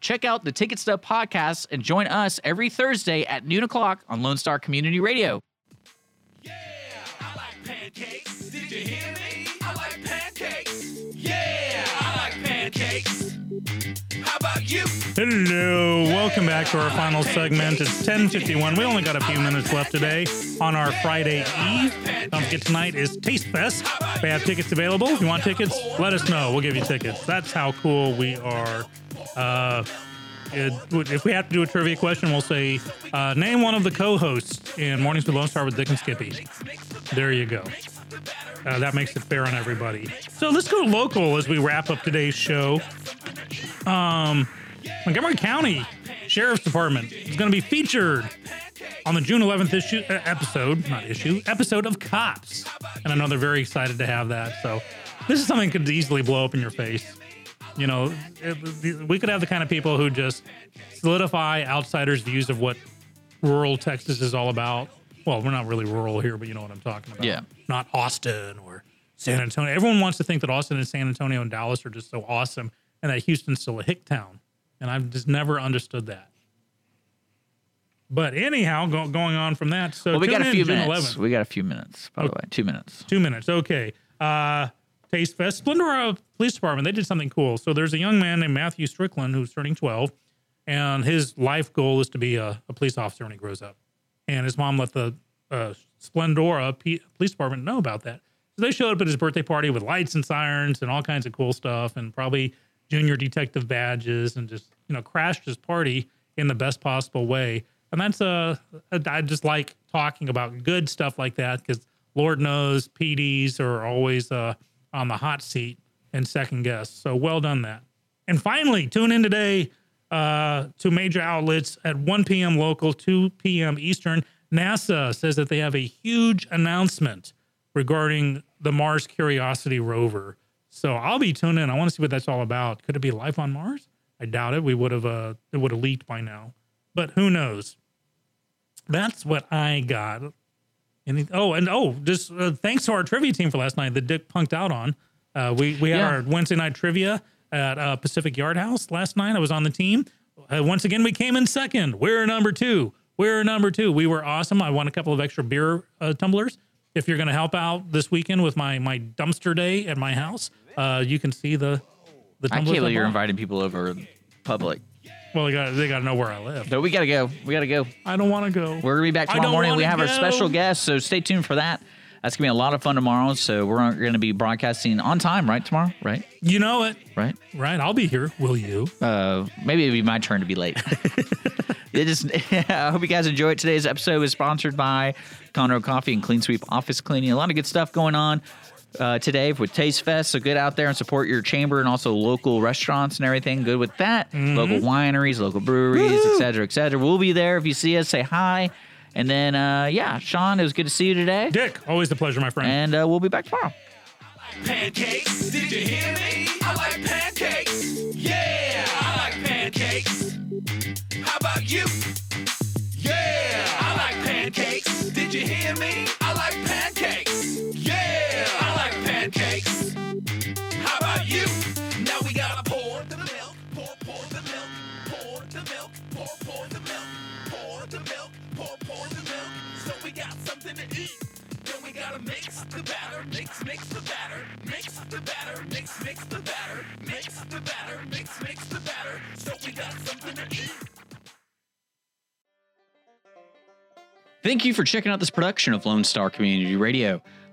check out the Ticket Stub podcast and join us every Thursday at noon o'clock on Lone Star Community Radio. Hello, welcome back to our final segment. It's 10:51. We only got a few minutes left today on our Friday Eve. Don't forget tonight is Taste Fest. We have tickets available. If you want tickets, let us know. We'll give you tickets. That's how cool we are. Uh, it, if we have to do a trivia question, we'll say uh, name one of the co-hosts in Mornings with Lone Star with Dick and Skippy. There you go. Uh, that makes it fair on everybody. So let's go local as we wrap up today's show. Um, Montgomery County Sheriff's Department is going to be featured on the June 11th issue uh, episode, not issue, episode of Cops, and I know they're very excited to have that. So this is something that could easily blow up in your face. You know, it, we could have the kind of people who just solidify outsiders' views of what rural Texas is all about. Well, we're not really rural here, but you know what I'm talking about. Yeah. Not Austin or San Antonio. Everyone wants to think that Austin and San Antonio and Dallas are just so awesome and that Houston's still a hick town. And I've just never understood that. But anyhow, go, going on from that. So Well, we got a few June minutes. 11th. We got a few minutes, by the way. Two minutes. Two minutes. Okay. Uh, Taste Fest. Splendora Police Department, they did something cool. So there's a young man named Matthew Strickland who's turning 12, and his life goal is to be a, a police officer when he grows up. And his mom let the uh, Splendora P- Police Department know about that. So they showed up at his birthday party with lights and sirens and all kinds of cool stuff, and probably junior detective badges, and just you know crashed his party in the best possible way. And that's uh, I just like talking about good stuff like that because Lord knows PDs are always uh, on the hot seat and second guess. So well done that. And finally, tune in today uh, to major outlets at 1 p.m. local, 2 p.m. Eastern. NASA says that they have a huge announcement regarding the Mars Curiosity rover. So I'll be tuning in. I want to see what that's all about. Could it be life on Mars? I doubt it. We would have uh, it would have leaked by now, but who knows? That's what I got. Any, oh, and oh, just uh, thanks to our trivia team for last night that Dick punked out on. Uh, we we had Yeah. our Wednesday night trivia at uh, Pacific Yard House last night. I was on the team. Uh, once again, we came in second. We're number two. We're number two. We were awesome. I won a couple of extra beer uh, tumblers. If you're going to help out this weekend with my my dumpster day at my house, uh, you can see the the I can't believe you're inviting people over public. Well, they got they got to know where I live. But we got to go. We got to go. I don't want to go. We're gonna be back I tomorrow don't morning. We wanna have our go. special guest, so stay tuned for that. That's gonna be a lot of fun tomorrow. So we're gonna be broadcasting on time, right? Tomorrow, right? You know it, Right? right? I'll be here. Will you? Uh, maybe it'll be my turn to be late. it just, I hope you guys enjoyed today's episode. was sponsored by Conroe Coffee and Clean Sweep Office Cleaning. A lot of good stuff going on uh, today with Taste Fest. So get out there and support your chamber and also local restaurants and everything. Good with that. Local wineries, local breweries, etc., cetera, et cetera. We'll be there. If you see us, say hi. And then, uh, yeah, Sean, it was good to see you today. Dick, always a pleasure, my friend. And uh, we'll be back tomorrow. Batter, mix, mix the batter, mix the batter, mix, mix the batter, mix the batter, mix, mix the batter. So we got something to eat. Thank you for checking out this production of Lone Star Community Radio.